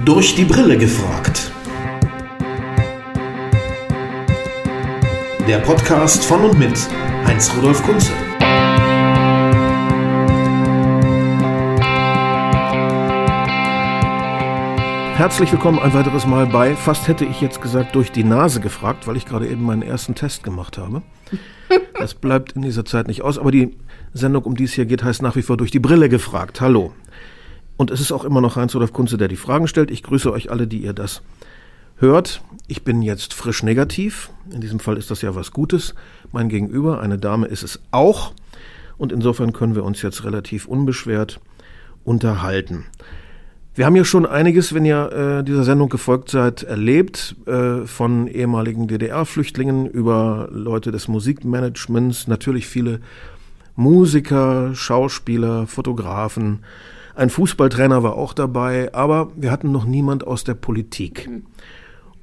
Durch die Brille gefragt. Der Podcast von und mit Heinz-Rudolf Kunze. Herzlich willkommen ein weiteres Mal bei, fast hätte ich jetzt gesagt, durch die Nase gefragt, weil ich gerade eben meinen ersten Test gemacht habe. Das bleibt in dieser Zeit nicht aus, aber die Sendung, um die es hier geht, heißt nach wie vor durch die Brille gefragt. Hallo. Und es ist auch immer noch Heinz-Rudolf Kunze, der die Fragen stellt. Ich grüße euch alle, die ihr das hört. Ich bin jetzt frisch negativ. In diesem Fall ist das ja was Gutes. Mein Gegenüber, eine Dame, ist es auch. Und insofern können wir uns jetzt relativ unbeschwert unterhalten. Wir haben ja schon einiges, wenn ihr äh, dieser Sendung gefolgt seid, erlebt, äh, von ehemaligen DDR-Flüchtlingen über Leute des Musikmanagements, natürlich viele Musiker, Schauspieler, Fotografen, ein Fußballtrainer war auch dabei, aber wir hatten noch niemand aus der Politik.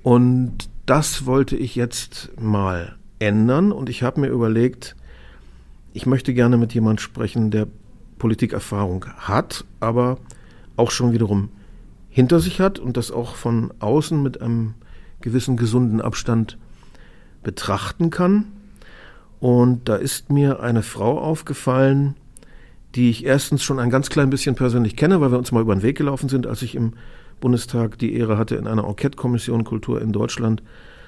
Und das wollte ich jetzt mal ändern und ich habe mir überlegt, ich möchte gerne mit jemand sprechen, der Politikerfahrung hat, aber auch schon wiederum hinter sich hat und das auch von außen mit einem gewissen gesunden Abstand betrachten kann. Und da ist mir eine Frau aufgefallen, die ich erstens schon ein ganz klein bisschen persönlich kenne, weil wir uns mal über den Weg gelaufen sind, als ich im Bundestag die Ehre hatte, in einer Enquete-Kommission Kultur in Deutschland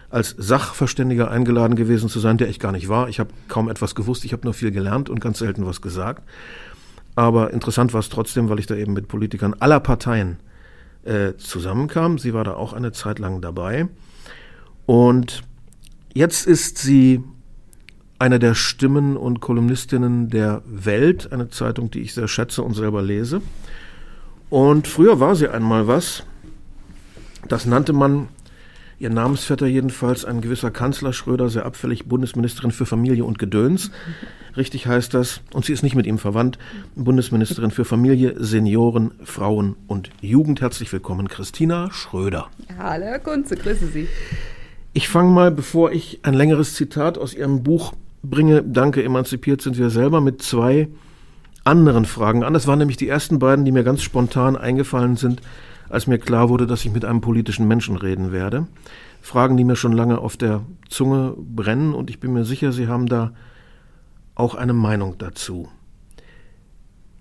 als Sachverständiger eingeladen gewesen zu sein, der ich gar nicht war. Ich habe kaum etwas gewusst, ich habe nur viel gelernt und ganz selten was gesagt. Aber interessant war es trotzdem, weil ich da eben mit Politikern aller Parteien äh, zusammenkam. Sie war da auch eine Zeit lang dabei. Und jetzt ist sie eine der Stimmen und Kolumnistinnen der Welt, eine Zeitung, die ich sehr schätze und selber lese. Und früher war sie einmal was, das nannte man, ihr Namensvetter jedenfalls, ein gewisser Kanzler Schröder, sehr abfällig Bundesministerin für Familie und Gedöns. Richtig heißt das, und sie ist nicht mit ihm verwandt, Bundesministerin für Familie, Senioren, Frauen und Jugend. Herzlich willkommen, Christina Schröder. Hallo, Herr Kunze, grüße Sie. Ich fange mal, bevor ich ein längeres Zitat aus Ihrem Buch bringe, danke, emanzipiert sind wir selber, mit zwei anderen Fragen an. Das waren nämlich die ersten beiden, die mir ganz spontan eingefallen sind, als mir klar wurde, dass ich mit einem politischen Menschen reden werde. Fragen, die mir schon lange auf der Zunge brennen und ich bin mir sicher, Sie haben da auch eine Meinung dazu.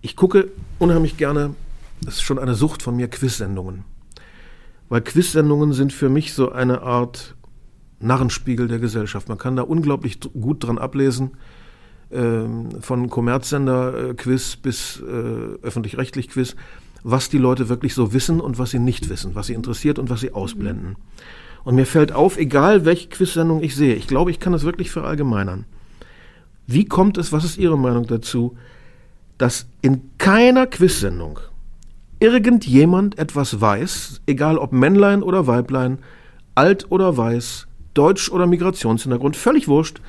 Ich gucke unheimlich gerne, das ist schon eine Sucht von mir, Quizsendungen. Weil Quizsendungen sind für mich so eine Art Narrenspiegel der Gesellschaft. Man kann da unglaublich gut dran ablesen, ähm, von Kommerzsender-Quiz bis äh, öffentlich-rechtlich Quiz, was die Leute wirklich so wissen und was sie nicht wissen, was sie interessiert und was sie ausblenden. Und mir fällt auf, egal welche Quizsendung ich sehe, ich glaube, ich kann das wirklich verallgemeinern. Wie kommt es, was ist Ihre Meinung dazu, dass in keiner Quizsendung irgendjemand etwas weiß, egal ob Männlein oder Weiblein, alt oder weiß, Deutsch- oder Migrationshintergrund, völlig wurscht,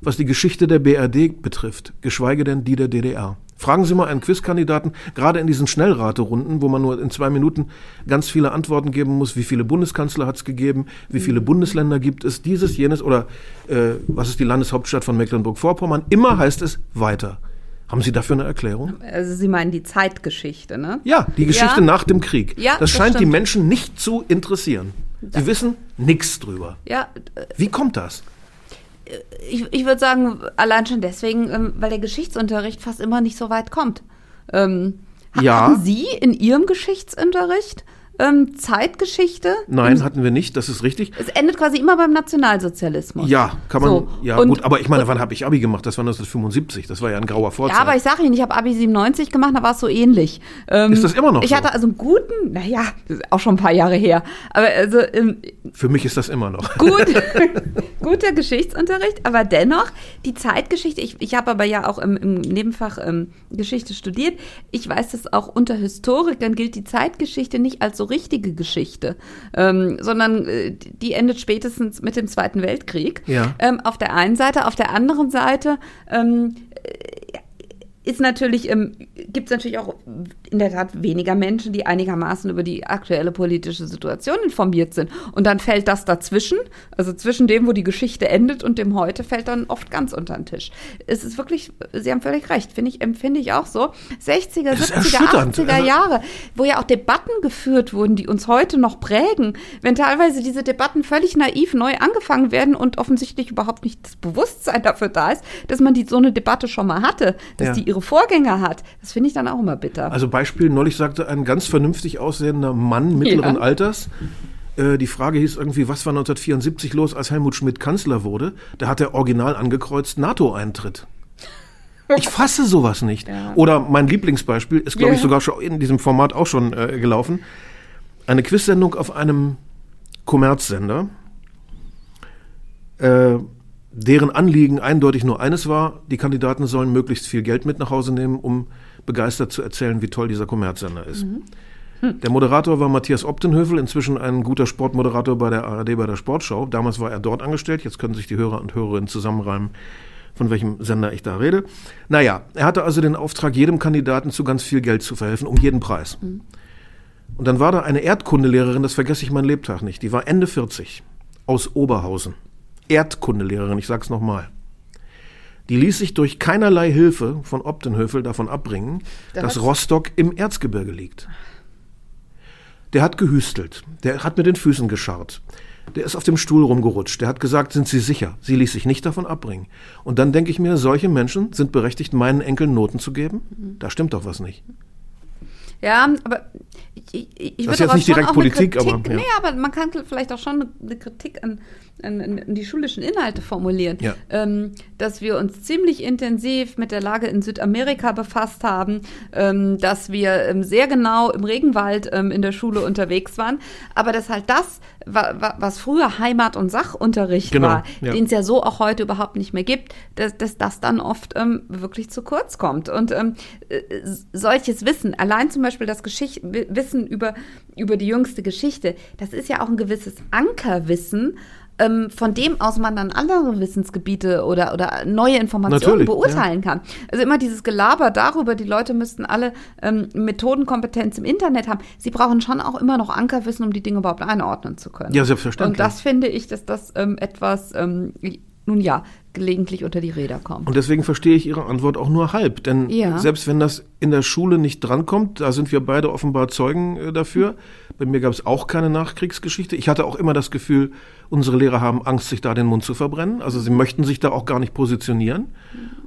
was die Geschichte der BRD betrifft, geschweige denn die der DDR. Fragen Sie mal einen Quizkandidaten, gerade in diesen Schnellraterunden, wo man nur in zwei Minuten ganz viele Antworten geben muss, wie viele Bundeskanzler hat es gegeben, wie viele Bundesländer gibt es, dieses, jenes oder äh, was ist die Landeshauptstadt von Mecklenburg-Vorpommern. Immer heißt es weiter. Haben Sie dafür eine Erklärung? Also Sie meinen die Zeitgeschichte, ne? Ja, die Geschichte Ja. nach dem Krieg. Ja, das das scheint die stimmt. Menschen nicht zu interessieren. Sie wissen nichts drüber. Ja, äh, Wie kommt das? ich, ich würde sagen, allein schon deswegen, ähm, weil der Geschichtsunterricht fast immer nicht so weit kommt. Ähm, Ja. Hatten Sie in Ihrem Geschichtsunterricht ähm, Zeitgeschichte? Nein, hatten wir nicht, das ist richtig. Es endet quasi immer beim Nationalsozialismus. Ja, kann man. So, Ja, und- gut, aber ich meine, wann habe ich Abi gemacht? Das war 1975. Das war ja ein grauer Vorzeit. Ja, aber ich sage Ihnen, ich habe Abi 97 gemacht, da war es so ähnlich. Ähm, Ist das immer noch Ich so? hatte also einen guten, naja, auch schon ein paar Jahre her, aber also ähm, Für mich ist das immer noch. gut, guter Geschichtsunterricht, aber dennoch die Zeitgeschichte. Ich, ich habe aber ja auch im, im Nebenfach ähm, Geschichte studiert. Ich weiß, dass auch unter Historikern gilt die Zeitgeschichte nicht als so richtige Geschichte, ähm, sondern äh, die endet spätestens mit dem Zweiten Weltkrieg. Ja. Ähm, auf der einen Seite, auf der anderen Seite ähm, ist natürlich, ähm, gibt es natürlich auch in der Tat weniger Menschen, die einigermaßen über die aktuelle politische Situation informiert sind. Und dann fällt das dazwischen, also zwischen dem, wo die Geschichte endet und dem heute, fällt dann oft ganz unter den Tisch. Es ist wirklich, Sie haben völlig recht, finde ich, empfinde ich auch so. 60er, 70er, 80er also Jahre, wo ja auch Debatten geführt wurden, die uns heute noch prägen, wenn teilweise diese Debatten völlig naiv neu angefangen werden und offensichtlich überhaupt nicht das Bewusstsein dafür da ist, dass man die, so eine Debatte schon mal hatte, dass ja. die ihre Vorgänger hat. Das finde ich dann auch immer bitter. Also Beispiel, neulich sagte ein ganz vernünftig aussehender Mann mittleren ja. Alters, äh, die Frage hieß irgendwie, was war 1974 los, als Helmut Schmidt Kanzler wurde? Da hat er original angekreuzt NATO-Eintritt. Ich fasse sowas nicht. Ja. Oder mein Lieblingsbeispiel ist, glaube ja. ich, sogar schon in diesem Format auch schon äh, gelaufen. Eine Quizsendung auf einem Kommerzsender, äh, deren Anliegen eindeutig nur eines war, die Kandidaten sollen möglichst viel Geld mit nach Hause nehmen, um begeistert zu erzählen, wie toll dieser Kommerzsender ist. Mhm. Hm. Der Moderator war Matthias Optenhövel, inzwischen ein guter Sportmoderator bei der ARD bei der Sportschau. Damals war er dort angestellt, jetzt können sich die Hörer und Hörerinnen zusammenreimen, von welchem Sender ich da rede. Naja, er hatte also den Auftrag, jedem Kandidaten zu ganz viel Geld zu verhelfen, um jeden Preis. Mhm. Und dann war da eine Erdkundelehrerin, das vergesse ich meinen Lebtag nicht, die war Ende 40, aus Oberhausen. Erdkundelehrerin, ich sag's nochmal. Die ließ sich durch keinerlei Hilfe von Optenhövel davon abbringen, da dass Rostock im Erzgebirge liegt. Der hat gehüstelt, der hat mit den Füßen gescharrt, der ist auf dem Stuhl rumgerutscht, der hat gesagt, sind Sie sicher? Sie ließ sich nicht davon abbringen. Und dann denke ich mir, solche Menschen sind berechtigt, meinen Enkeln Noten zu geben? Mhm. Da stimmt doch was nicht. Ja, aber ich, ich, ich das ist jetzt nicht direkt Politik, Kritik, aber. Ja. Nee, aber man kann vielleicht auch schon eine Kritik an, an, an die schulischen Inhalte formulieren. Ja. Ähm, dass wir uns ziemlich intensiv mit der Lage in Südamerika befasst haben, ähm, dass wir ähm, sehr genau im Regenwald ähm, in der Schule unterwegs waren, aber dass halt das, wa, wa, was früher Heimat- und Sachunterricht genau, war, ja. den es ja so auch heute überhaupt nicht mehr gibt, dass, dass das dann oft ähm, wirklich zu kurz kommt. Und ähm, äh, solches Wissen, allein zum Beispiel das Geschicht Wissen über, über die jüngste Geschichte, das ist ja auch ein gewisses Ankerwissen, ähm, von dem aus man dann andere Wissensgebiete oder, oder neue Informationen Natürlich, beurteilen ja. kann. Also immer dieses Gelaber darüber, die Leute müssten alle ähm, Methodenkompetenz im Internet haben. Sie brauchen schon auch immer noch Ankerwissen, um die Dinge überhaupt einordnen zu können. Ja, selbstverständlich. Und das finde ich, dass das ähm, etwas, ähm, nun ja, gelegentlich unter die Räder kommt. Und deswegen verstehe ich Ihre Antwort auch nur halb. Denn ja. selbst wenn das in der Schule nicht drankommt, da sind wir beide offenbar Zeugen äh, dafür. Bei mir gab es auch keine Nachkriegsgeschichte. Ich hatte auch immer das Gefühl, unsere Lehrer haben Angst, sich da den Mund zu verbrennen. Also sie möchten sich da auch gar nicht positionieren,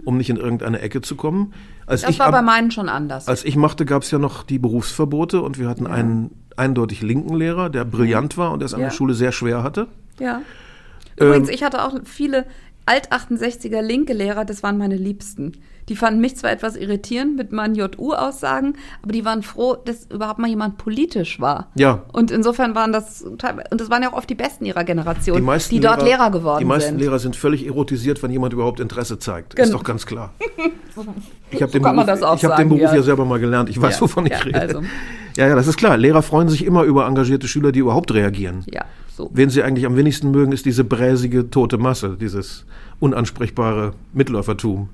um nicht in irgendeine Ecke zu kommen. Als das ich war bei meinen schon anders. Als ich machte, gab es ja noch die Berufsverbote und wir hatten ja. einen eindeutig linken Lehrer, der brillant war und der es an ja. der Schule sehr schwer hatte. Ja. Übrigens, ähm, ich hatte auch viele Alt-68er linke Lehrer, das waren meine Liebsten. Die fanden mich zwar etwas irritierend mit meinen JU-Aussagen, aber die waren froh, dass überhaupt mal jemand politisch war. Ja. Und insofern waren das, und das waren ja auch oft die Besten ihrer Generation, die, die dort Lehrer, Lehrer geworden sind. Die meisten sind. Lehrer sind völlig erotisiert, wenn jemand überhaupt Interesse zeigt. Genau. Ist doch ganz klar. Ich habe den, Beruf, ich hab den Beruf ja. ja. selber mal gelernt. Ich weiß, ja, wovon ich ja, rede. Also. Ja, ja, das ist klar. Lehrer freuen sich immer über engagierte Schüler, die überhaupt reagieren. Ja, so. Wen sie eigentlich am wenigsten mögen, ist diese bräsige, tote Masse, dieses unansprechbare Mitläufertum.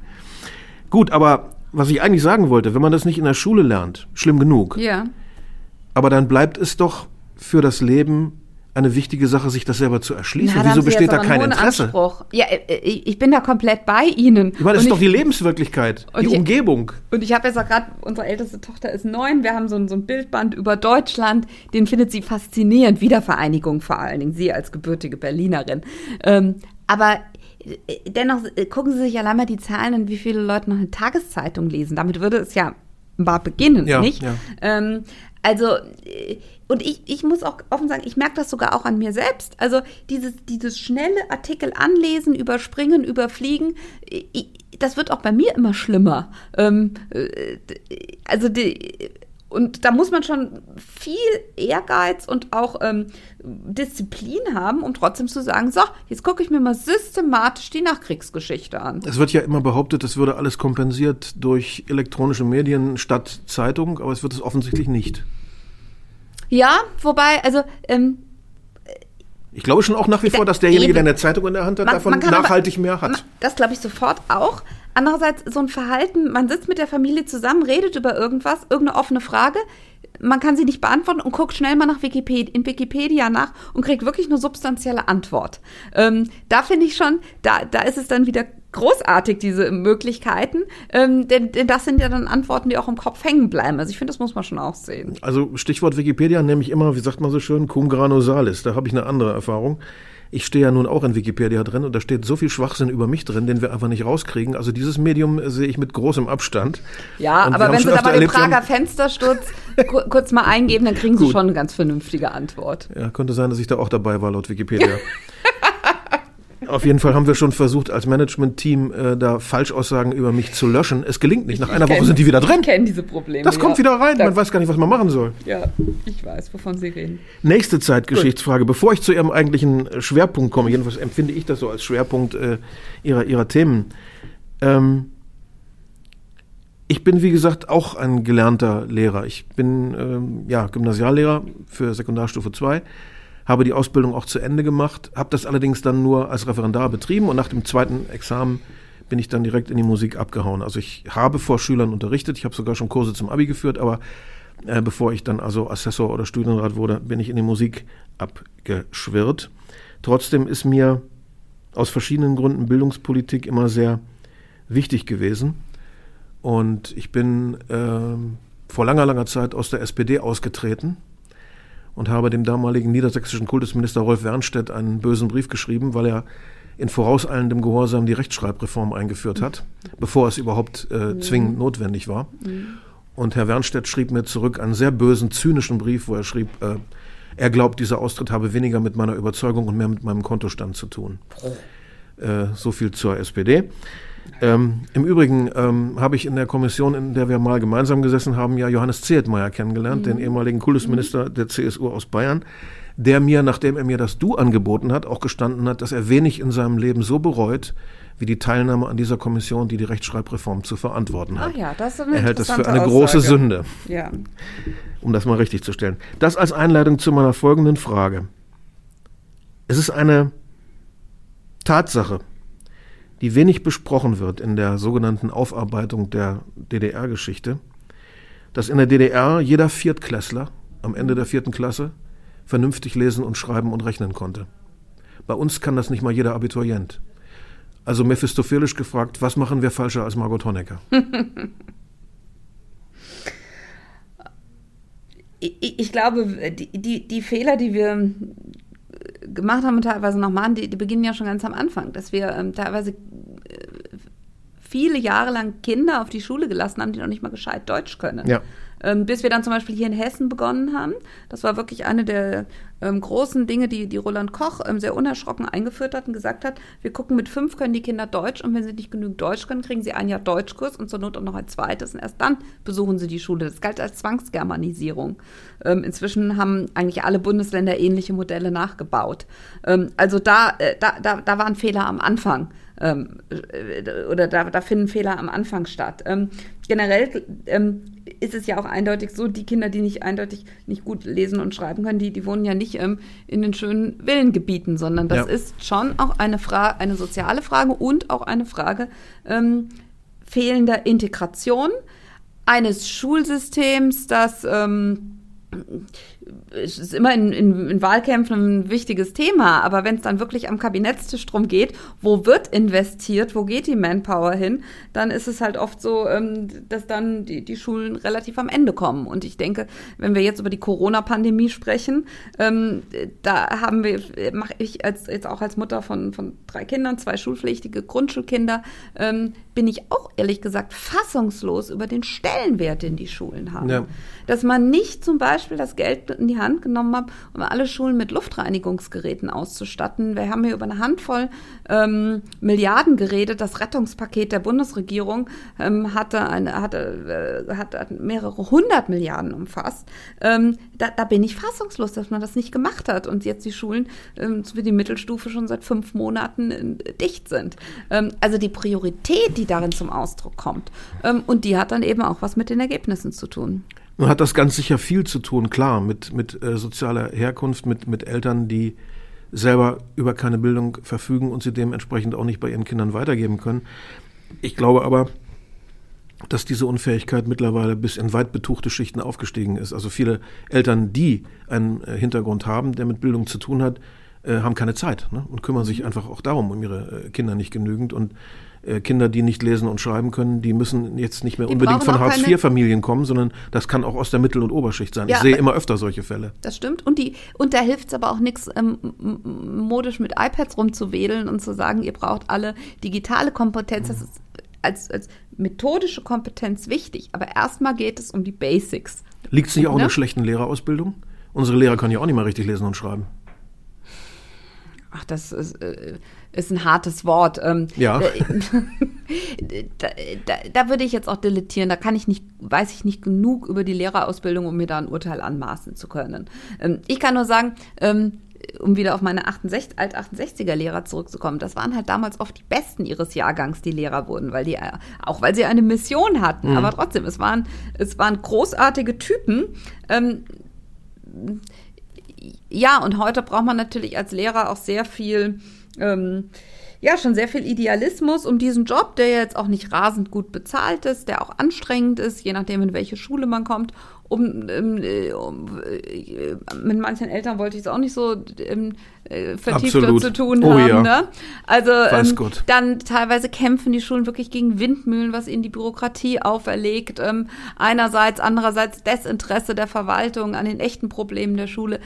Gut, aber was ich eigentlich sagen wollte, wenn man das nicht in der Schule lernt, schlimm genug. Ja. Aber dann bleibt es doch für das Leben eine wichtige Sache, sich das selber zu erschließen. Na, Wieso besteht da kein Interesse? Anspruch. Ja, äh, äh, ich bin da komplett bei Ihnen. Ich meine, das ist doch die Lebenswirklichkeit, die ich, Umgebung. Und ich habe jetzt auch gerade, unsere älteste Tochter ist neun, wir haben so ein, so ein Bildband über Deutschland, den findet sie faszinierend, Wiedervereinigung vor allen Dingen, sie als gebürtige Berlinerin. Ähm, aber dennoch gucken Sie sich allein mal die Zahlen an, wie viele Leute noch eine Tageszeitung lesen. Damit würde es ja mal beginnen, ja, nicht? Ja. Ähm, also und ich, ich muss auch offen sagen, ich merke das sogar auch an mir selbst. Also dieses, dieses schnelle Artikel anlesen, überspringen, überfliegen, ich, das wird auch bei mir immer schlimmer. Ähm, äh, also die, und da muss man schon viel Ehrgeiz und auch ähm, Disziplin haben, um trotzdem zu sagen, so, jetzt gucke ich mir mal systematisch die Nachkriegsgeschichte an. Es wird ja immer behauptet, es würde alles kompensiert durch elektronische Medien statt Zeitung, aber es wird es offensichtlich nicht. Ja, wobei, also ähm, Ich glaube schon auch nach wie vor, dass derjenige, der eine Zeitung in der Hand hat, Man- davon man nachhaltig aber- mehr hat. Das glaube ich sofort auch. Andererseits so ein Verhalten, man sitzt mit der Familie zusammen, redet über irgendwas, irgendeine offene Frage, man kann sie nicht beantworten und guckt schnell mal nach Wikipedia, in Wikipedia nach und kriegt wirklich eine substanzielle Antwort. Ähm, da finde ich schon, da, da ist es dann wieder großartig, diese Möglichkeiten, ähm, denn, denn das sind ja dann Antworten, die auch im Kopf hängen bleiben. Also ich finde, das muss man schon auch sehen. Also Stichwort Wikipedia nehme ich immer, wie sagt man so schön, cum grano salis. Da habe ich eine andere Erfahrung. Ich stehe ja nun auch in Wikipedia drin und da steht so viel Schwachsinn über mich drin, den wir einfach nicht rauskriegen. Also dieses Medium äh, sehe ich mit großem Abstand. Ja, Und aber wenn Sie da mal den Prager Fenstersturz ku- kurz mal eingeben, dann kriegen Sie Gut. schon eine ganz vernünftige Antwort. Ja, könnte sein, dass ich da auch dabei war, laut Wikipedia. Auf jeden Fall haben wir schon versucht, als Management-Team äh, da Falschaussagen über mich zu löschen. Es gelingt nicht. Nach einer kenn- Woche sind die wieder drin. Ich kenne diese Probleme. Das kommt ja. wieder rein. Man weiß gar nicht, was man machen soll. Ja, ich weiß, wovon Sie reden. Nächste Zeitgeschichtsfrage. Bevor ich zu Ihrem eigentlichen äh, Schwerpunkt komme, jedenfalls empfinde ich das so als Schwerpunkt äh, Ihrer, Ihrer Themen. Ähm, ich bin, wie gesagt, auch ein gelernter Lehrer. Ich bin ähm, ja, Gymnasiallehrer für Sekundarstufe 2, habe die Ausbildung auch zu Ende gemacht, habe das allerdings dann nur als Referendar betrieben und nach dem zweiten Examen bin ich dann direkt in die Musik abgehauen. Also ich habe vor Schülern unterrichtet, ich habe sogar schon Kurse zum Abi geführt, aber äh, bevor ich dann also Assessor oder Studienrat wurde, bin ich in die Musik abgeschwirrt. Trotzdem ist mir aus verschiedenen Gründen Bildungspolitik immer sehr wichtig gewesen. Und ich bin ähm, vor langer, langer Zeit aus der SPD ausgetreten und habe dem damaligen niedersächsischen Kultusminister Rolf Wernstedt einen bösen Brief geschrieben, weil er in vorauseilendem Gehorsam die Rechtschreibreform eingeführt hat, bevor es überhaupt äh, zwingend notwendig war. Und Herr Wernstedt schrieb mir zurück einen sehr bösen, zynischen Brief, wo er schrieb, äh, er glaubt, dieser Austritt habe weniger mit meiner Überzeugung und mehr mit meinem Kontostand zu tun. Äh, so viel zur SPD. Ähm, Im Übrigen ähm, habe ich in der Kommission, in der wir mal gemeinsam gesessen haben, ja Johannes Zehetmeier kennengelernt, den ehemaligen Kultusminister der CSU aus Bayern, der mir, nachdem er mir das Du angeboten hat, auch gestanden hat, dass er wenig in seinem Leben so bereut, wie die Teilnahme an dieser Kommission, die die Rechtschreibreform zu verantworten hat. Ach ja, das ist eine er hält das für eine große Aussage. Sünde, Ja. um das mal richtig zu stellen. Das als Einleitung zu meiner folgenden Frage. Es ist eine Tatsache, die wenig besprochen wird in der sogenannten Aufarbeitung der DDR-Geschichte, dass in der DDR jeder Viertklässler am Ende der vierten Klasse vernünftig lesen und schreiben und rechnen konnte. Bei uns kann das nicht mal jeder Abiturient. Also mephistophelisch gefragt, was machen wir falscher als Margot Honecker? Ich, glaube, die, die, die Fehler, die wir gemacht haben und teilweise noch machen, die, die beginnen ja schon ganz am Anfang, dass wir ähm, teilweise äh, viele Jahre lang Kinder auf die Schule gelassen haben, die noch nicht mal gescheit Deutsch können. Ja. Ähm, bis wir dann zum Beispiel hier in Hessen begonnen haben. Das war wirklich eine der ähm, großen Dinge, die, die Roland Koch ähm, sehr unerschrocken eingeführt hat und gesagt hat, wir gucken, mit fünf können die Kinder Deutsch und wenn sie nicht genügend Deutsch können, kriegen sie ein Jahr Deutschkurs und zur Not auch noch ein zweites und erst dann besuchen sie die Schule. Das galt als Zwangsgermanisierung. Ähm, inzwischen haben eigentlich alle Bundesländer ähnliche Modelle nachgebaut. Ähm, also da, äh, da, da, da waren Fehler am Anfang. Ähm, äh, oder da, da finden Fehler am Anfang statt. Generell ähm, ist es ja auch eindeutig so, die Kinder, die nicht eindeutig nicht gut lesen und schreiben können, die, die wohnen ja nicht ähm, in den schönen Villengebieten, sondern das Ja. ist schon auch eine Frage, eine soziale Frage und auch eine Frage ähm, fehlender Integration eines Schulsystems, das ähm, ist immer in, in, in Wahlkämpfen ein wichtiges Thema, aber wenn es dann wirklich am Kabinettstisch drum geht, wo wird investiert, wo geht die Manpower hin, dann ist es halt oft so, ähm, dass dann die, die Schulen relativ am Ende kommen. Und ich denke, wenn wir jetzt über die Corona-Pandemie sprechen, ähm, da haben wir, mache ich als, jetzt auch als Mutter von, von drei Kindern, zwei schulpflichtige Grundschulkinder, ähm, bin ich auch ehrlich gesagt fassungslos über den Stellenwert, den die Schulen haben. Ja. Dass man nicht zum Beispiel das Geld in die Hand genommen hat, um alle Schulen mit Luftreinigungsgeräten auszustatten. Wir haben hier über eine Handvoll ähm, Milliarden geredet. Das Rettungspaket der Bundesregierung ähm, hatte, eine, hatte, äh, hat mehrere hundert Milliarden umfasst. Ähm, da, da bin ich fassungslos, dass man das nicht gemacht hat und jetzt die Schulen ähm, für die Mittelstufe schon seit fünf Monaten äh, dicht sind. Ähm, also die Priorität, die darin zum Ausdruck kommt. Ähm, und die hat dann eben auch was mit den Ergebnissen zu tun. Nun hat das ganz sicher viel zu tun, klar, mit, mit äh, sozialer Herkunft, mit, mit Eltern, die selber über keine Bildung verfügen und sie dementsprechend auch nicht bei ihren Kindern weitergeben können. Ich glaube aber, dass diese Unfähigkeit mittlerweile bis in weit betuchte Schichten aufgestiegen ist. Also viele Eltern, die einen äh, Hintergrund haben, der mit Bildung zu tun hat, äh, haben keine Zeit ne? und kümmern sich einfach auch darum um ihre äh, Kinder nicht genügend. Und Kinder, die nicht lesen und schreiben können, die müssen jetzt nicht mehr die unbedingt von Hartz-IV-Familien kommen, sondern das kann auch aus der Mittel- und Oberschicht sein. Ja, ich sehe immer öfter solche Fälle. Das stimmt. Und, die, und da hilft es aber auch nichts, ähm, modisch mit iPads rumzuwedeln und zu sagen, ihr braucht alle digitale Kompetenz. Das ist als, als methodische Kompetenz wichtig, aber erstmal geht es um die Basics. Liegt es nicht auch ne? in der schlechten Lehrerausbildung? Unsere Lehrer können ja auch nicht mehr richtig lesen und schreiben. Ach, das ist, äh, ist ein hartes Wort. Ähm, ja. da, da, da, würde ich jetzt auch dilettieren. Da kann ich nicht, weiß ich nicht genug über die Lehrerausbildung, um mir da ein Urteil anmaßen zu können. Ähm, ich kann nur sagen, ähm, um wieder auf meine 68, Alt-68er Lehrer zurückzukommen, das waren halt damals oft die besten ihres Jahrgangs, die Lehrer wurden, weil die, auch weil sie eine Mission hatten, mhm. aber trotzdem, es waren, es waren großartige Typen. Ähm, ja, und heute braucht man natürlich als Lehrer auch sehr viel, ähm, ja, schon sehr viel Idealismus um diesen Job, der jetzt auch nicht rasend gut bezahlt ist, der auch anstrengend ist, je nachdem, in welche Schule man kommt um, äh, um äh, mit manchen Eltern wollte ich es auch nicht so ähm, äh, vertiefter zu tun oh, haben. Ja. Ne? Also ähm, dann teilweise kämpfen die Schulen wirklich gegen Windmühlen, was ihnen die Bürokratie auferlegt. Ähm, einerseits, andererseits Desinteresse der Verwaltung an den echten Problemen der Schule.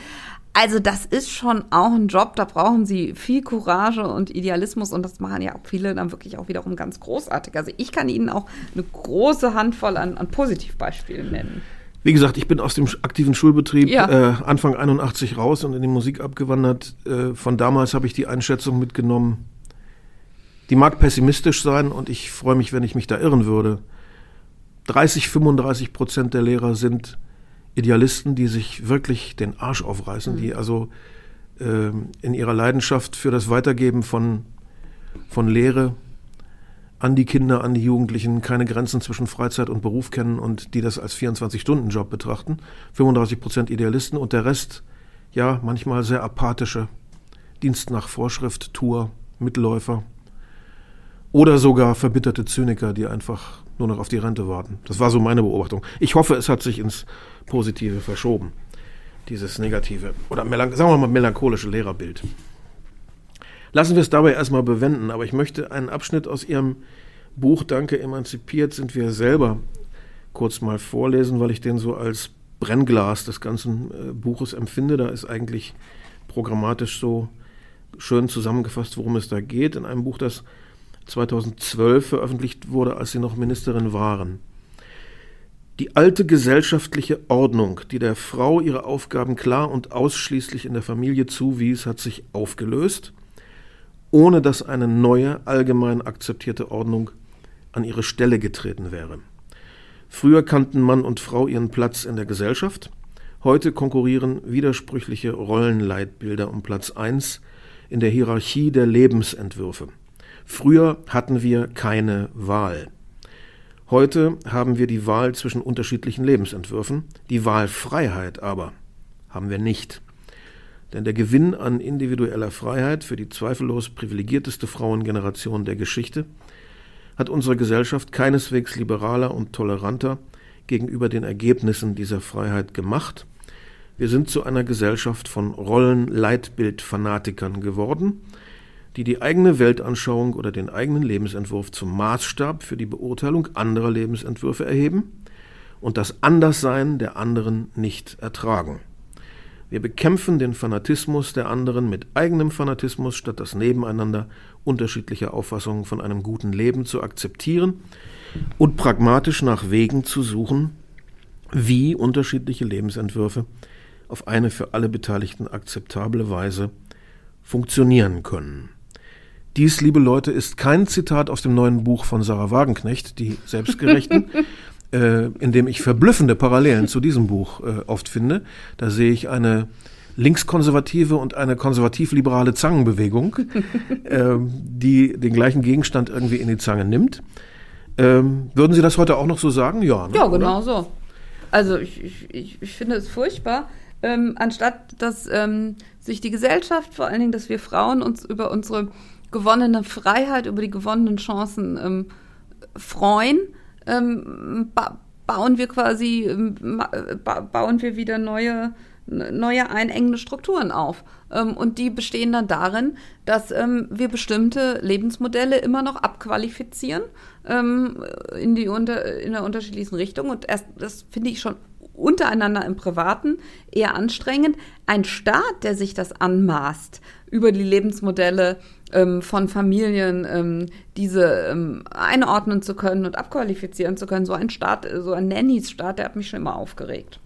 Also das ist schon auch ein Job, da brauchen sie viel Courage und Idealismus und das machen ja auch viele dann wirklich auch wiederum ganz großartig. Also ich kann Ihnen auch eine große Handvoll an, an Positivbeispielen nennen. Wie gesagt, ich bin aus dem aktiven Schulbetrieb ja. äh, Anfang 81 raus und in die Musik abgewandert. Äh, von damals habe ich die Einschätzung mitgenommen. Die mag pessimistisch sein und ich freue mich, wenn ich mich da irren würde. 30, 35 Prozent der Lehrer sind Idealisten, die sich wirklich den Arsch aufreißen, mhm. die also äh, in ihrer Leidenschaft für das Weitergeben von, von Lehre an die Kinder, an die Jugendlichen keine Grenzen zwischen Freizeit und Beruf kennen und die das als 24-Stunden-Job betrachten. 35 Prozent Idealisten und der Rest, ja, manchmal sehr apathische Dienst nach Vorschrift, Tour, Mitläufer oder sogar verbitterte Zyniker, die einfach nur noch auf die Rente warten. Das war so meine Beobachtung. Ich hoffe, es hat sich ins Positive verschoben, dieses negative oder sagen wir mal melancholische Lehrerbild. Lassen wir es dabei erstmal bewenden, aber ich möchte einen Abschnitt aus Ihrem Buch Danke, emanzipiert sind wir selber kurz mal vorlesen, weil ich den so als Brennglas des ganzen äh, Buches empfinde. Da ist eigentlich programmatisch so schön zusammengefasst, worum es da geht, in einem Buch, das 2012 veröffentlicht wurde, als Sie noch Ministerin waren. Die alte gesellschaftliche Ordnung, die der Frau ihre Aufgaben klar und ausschließlich in der Familie zuwies, hat sich aufgelöst ohne dass eine neue, allgemein akzeptierte Ordnung an ihre Stelle getreten wäre. Früher kannten Mann und Frau ihren Platz in der Gesellschaft, heute konkurrieren widersprüchliche Rollenleitbilder um Platz 1 in der Hierarchie der Lebensentwürfe. Früher hatten wir keine Wahl. Heute haben wir die Wahl zwischen unterschiedlichen Lebensentwürfen, die Wahlfreiheit aber haben wir nicht. Denn der Gewinn an individueller Freiheit für die zweifellos privilegierteste Frauengeneration der Geschichte hat unsere Gesellschaft keineswegs liberaler und toleranter gegenüber den Ergebnissen dieser Freiheit gemacht. Wir sind zu einer Gesellschaft von Rollenleitbildfanatikern geworden, die die eigene Weltanschauung oder den eigenen Lebensentwurf zum Maßstab für die Beurteilung anderer Lebensentwürfe erheben und das Anderssein der anderen nicht ertragen. Wir bekämpfen den Fanatismus der anderen mit eigenem Fanatismus, statt das Nebeneinander unterschiedlicher Auffassungen von einem guten Leben zu akzeptieren und pragmatisch nach Wegen zu suchen, wie unterschiedliche Lebensentwürfe auf eine für alle Beteiligten akzeptable Weise funktionieren können. Dies, liebe Leute, ist kein Zitat aus dem neuen Buch von Sarah Wagenknecht, die Selbstgerechten, äh, in dem ich verblüffende Parallelen zu diesem Buch äh, oft finde. Da sehe ich eine linkskonservative und eine konservativ-liberale Zangenbewegung, äh, die den gleichen Gegenstand irgendwie in die Zange nimmt. Ähm, würden Sie das heute auch noch so sagen? Ja, ne, ja genau oder? so. Also ich, ich, ich finde es furchtbar, ähm, anstatt dass ähm, sich die Gesellschaft, vor allen Dingen, dass wir Frauen uns über unsere gewonnene Freiheit, über die gewonnenen Chancen ähm, freuen, ähm, ba bauen wir quasi, ähm, ba bauen wir wieder neue neue einengende Strukturen auf. Ähm, und die bestehen dann darin, dass ähm, wir bestimmte Lebensmodelle immer noch abqualifizieren in, die unter, in der unterschiedlichsten Richtung. Und erst, das finde ich schon untereinander im Privaten eher anstrengend. Ein Staat, der sich das anmaßt, über die Lebensmodelle ähm, von Familien ähm, diese ähm, einordnen zu können und abqualifizieren zu können, so ein Staat, so ein Nannys-Staat, der hat mich schon immer aufgeregt.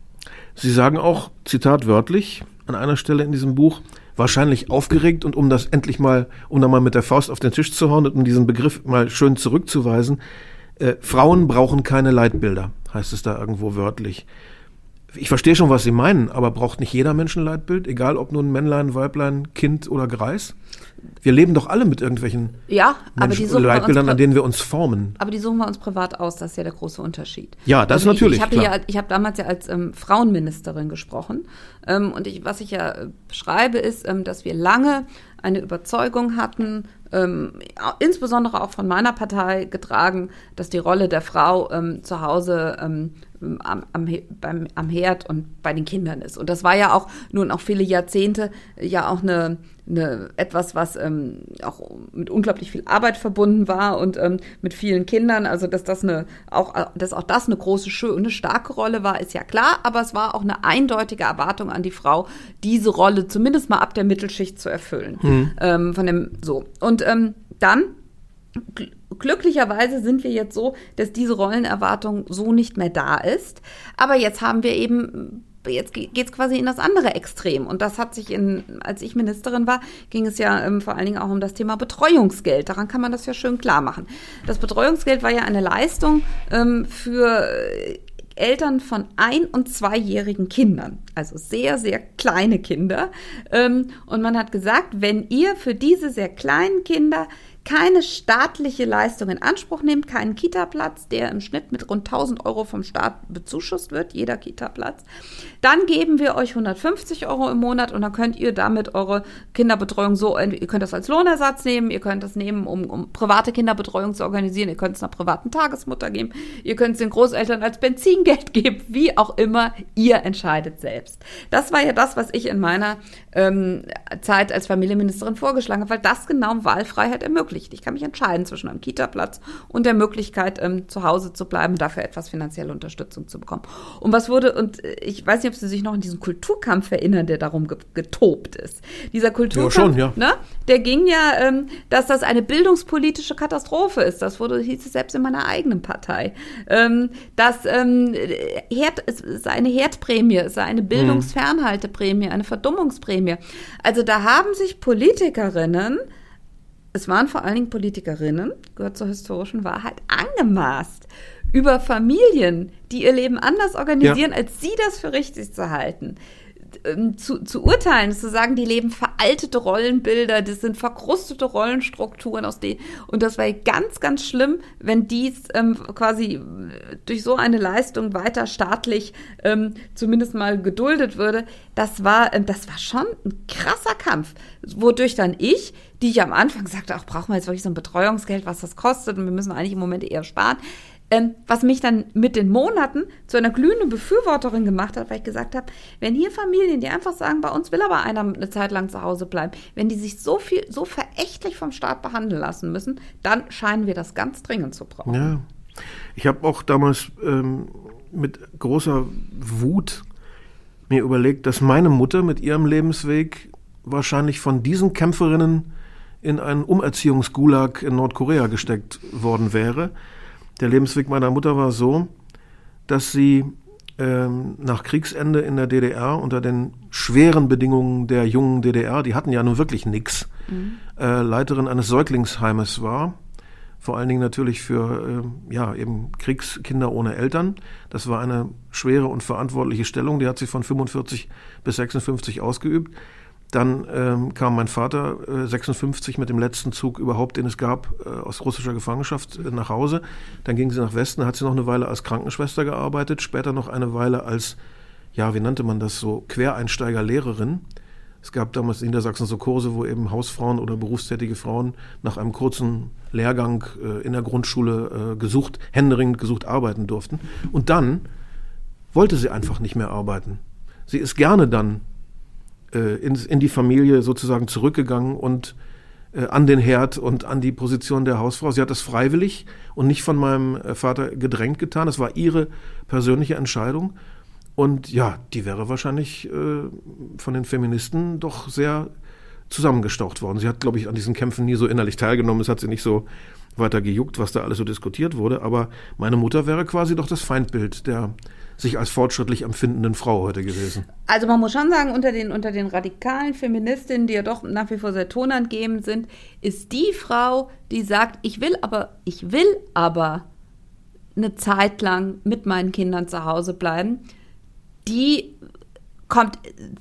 Sie sagen auch, Zitat wörtlich, an einer Stelle in diesem Buch, wahrscheinlich aufgeregt und um das endlich mal, um da mal mit der Faust auf den Tisch zu hauen und um diesen Begriff mal schön zurückzuweisen, äh, Frauen brauchen keine Leitbilder, heißt es da irgendwo wörtlich. Ich verstehe schon, was Sie meinen, aber braucht nicht jeder Mensch ein Leitbild, egal ob nun Männlein, Weiblein, Kind oder Greis? Wir leben doch alle mit irgendwelchen ja, die Leitbildern, an denen wir uns formen. Aber die suchen wir uns privat aus, das ist ja der große Unterschied. Ja, das also natürlich. Ich, ich habe ja, ich habe damals ja als ähm, Frauenministerin gesprochen. Ähm, und ich, was ich ja äh, beschreibe, ist, ähm, dass wir lange eine Überzeugung hatten, ähm, insbesondere auch von meiner Partei getragen, dass die Rolle der Frau ähm, zu Hause ähm, am, am, beim, am Herd und bei den Kindern ist. Und das war ja auch nun auch viele Jahrzehnte ja auch eine, eine etwas, was ähm, auch mit unglaublich viel Arbeit verbunden war und ähm, mit vielen Kindern. Also dass das eine auch dass auch das eine große schöne starke Rolle war, ist ja klar. Aber es war auch eine eindeutige Erwartung an die Frau, diese Rolle zumindest mal ab der Mittelschicht zu erfüllen. Mhm. Ähm, von dem so und ähm, dann glücklicherweise sind wir jetzt so, dass diese Rollenerwartung so nicht mehr da ist. Aber jetzt haben wir eben jetzt geht es quasi in das andere Extrem. Und das hat sich in, als ich Ministerin war, ging es ja ähm, vor allen Dingen auch um das Thema Betreuungsgeld. Daran kann man das ja schön klar machen. Das Betreuungsgeld war ja eine Leistung ähm, für Eltern von ein- und zweijährigen Kindern, also sehr, sehr kleine Kinder. Ähm, und man hat gesagt, wenn ihr für diese sehr kleinen Kinder keine staatliche Leistung in Anspruch nehmt, keinen Kita-Platz, der im Schnitt mit rund 1000 Euro vom Staat bezuschusst wird, jeder Kita-Platz, dann geben wir euch 150 Euro im Monat und dann könnt ihr damit eure Kinderbetreuung so, ihr könnt das als Lohnersatz nehmen, ihr könnt das nehmen, um, um private Kinderbetreuung zu organisieren, ihr könnt es einer privaten Tagesmutter geben, ihr könnt es den Großeltern als Benzingeld geben, wie auch immer, ihr entscheidet selbst. Das war ja das, was ich in meiner ähm, Zeit als Familienministerin vorgeschlagen habe, weil das genau Wahlfreiheit ermöglicht verpflichtet. Ich kann mich entscheiden zwischen einem Kita-Platz und der Möglichkeit, ähm, zu Hause zu bleiben, dafür etwas finanzielle Unterstützung zu bekommen. Und was wurde, und äh, ich weiß nicht, ob Sie sich noch an diesen Kulturkampf erinnern, der darum getobt ist. Dieser Kulturkampf, ja, schon, ja. Ne, der ging ja, ähm, dass das eine bildungspolitische Katastrophe ist. Das wurde, hieß es selbst in meiner eigenen Partei. Ähm, dass ähm, Herd, es sei eine Herdprämie, es sei eine mhm. Bildungsfernhalteprämie, eine Verdummungsprämie. Also da haben sich Politikerinnen es waren vor allen Dingen Politikerinnen, gehört zur historischen Wahrheit, angemaßt über Familien, die ihr Leben anders organisieren, ja. als sie das für richtig zu halten. Ähm, zu, zu urteilen, zu sagen, die leben veraltete Rollenbilder, das sind verkrustete Rollenstrukturen aus denen. Und das war ganz, ganz schlimm, wenn dies ähm, quasi durch so eine Leistung weiter staatlich ähm, zumindest mal geduldet würde. Das war, ähm, das war schon ein krasser Kampf, wodurch dann ich, die ich am Anfang sagte, auch brauchen wir jetzt wirklich so ein Betreuungsgeld, was das kostet und wir müssen eigentlich im Moment eher sparen ähm, was mich dann mit den Monaten zu einer glühenden Befürworterin gemacht hat, weil ich gesagt habe, wenn hier Familien, die einfach sagen, bei uns will aber einer eine Zeit lang zu Hause bleiben, wenn die sich so viel, so verächtlich vom Staat behandeln lassen müssen, dann scheinen wir das ganz dringend zu brauchen. Ja. Ich habe auch damals ähm, mit großer Wut mir überlegt, dass meine Mutter mit ihrem Lebensweg wahrscheinlich von diesen Kämpferinnen in einen Umerziehungsgulag in Nordkorea gesteckt worden wäre der Lebensweg meiner Mutter war so, dass sie ähm, nach Kriegsende in der DDR unter den schweren Bedingungen der jungen DDR, die hatten ja nun wirklich nichts, mhm. äh, Leiterin eines Säuglingsheimes war. Vor allen Dingen natürlich für äh, ja, eben Kriegskinder ohne Eltern. Das war eine schwere und verantwortliche Stellung, die hat sie von 45 bis 56 ausgeübt. Dann ähm, kam mein Vater äh, 56 mit dem letzten Zug überhaupt, den es gab, äh, aus russischer Gefangenschaft äh, nach Hause. Dann ging sie nach Westen, hat sie noch eine Weile als Krankenschwester gearbeitet, später noch eine Weile als, ja, wie nannte man das so, Quereinsteigerlehrerin. Es gab damals in Niedersachsen so Kurse, wo eben Hausfrauen oder berufstätige Frauen nach einem kurzen Lehrgang äh, in der Grundschule äh, gesucht, händeringend gesucht arbeiten durften. Und dann wollte sie einfach nicht mehr arbeiten. Sie ist gerne dann äh, in, in die Familie sozusagen zurückgegangen und äh, an den Herd und an die Position der Hausfrau. Sie hat das freiwillig und nicht von meinem äh, Vater gedrängt getan. Das war ihre persönliche Entscheidung. Und ja, die wäre wahrscheinlich äh, von den Feministen doch sehr zusammengestaucht worden. Sie hat, glaube ich, an diesen Kämpfen nie so innerlich teilgenommen. Es hat sie nicht so weiter gejuckt, was da alles so diskutiert wurde. Aber meine Mutter wäre quasi doch das Feindbild der sich als fortschrittlich empfindenden Frau heute gewesen. Also man muss schon sagen, unter den, unter den radikalen Feministinnen, die ja doch nach wie vor sehr tonangebend sind, ist die Frau, die sagt, ich will aber, ich will aber eine Zeit lang mit meinen Kindern zu Hause bleiben, die kommt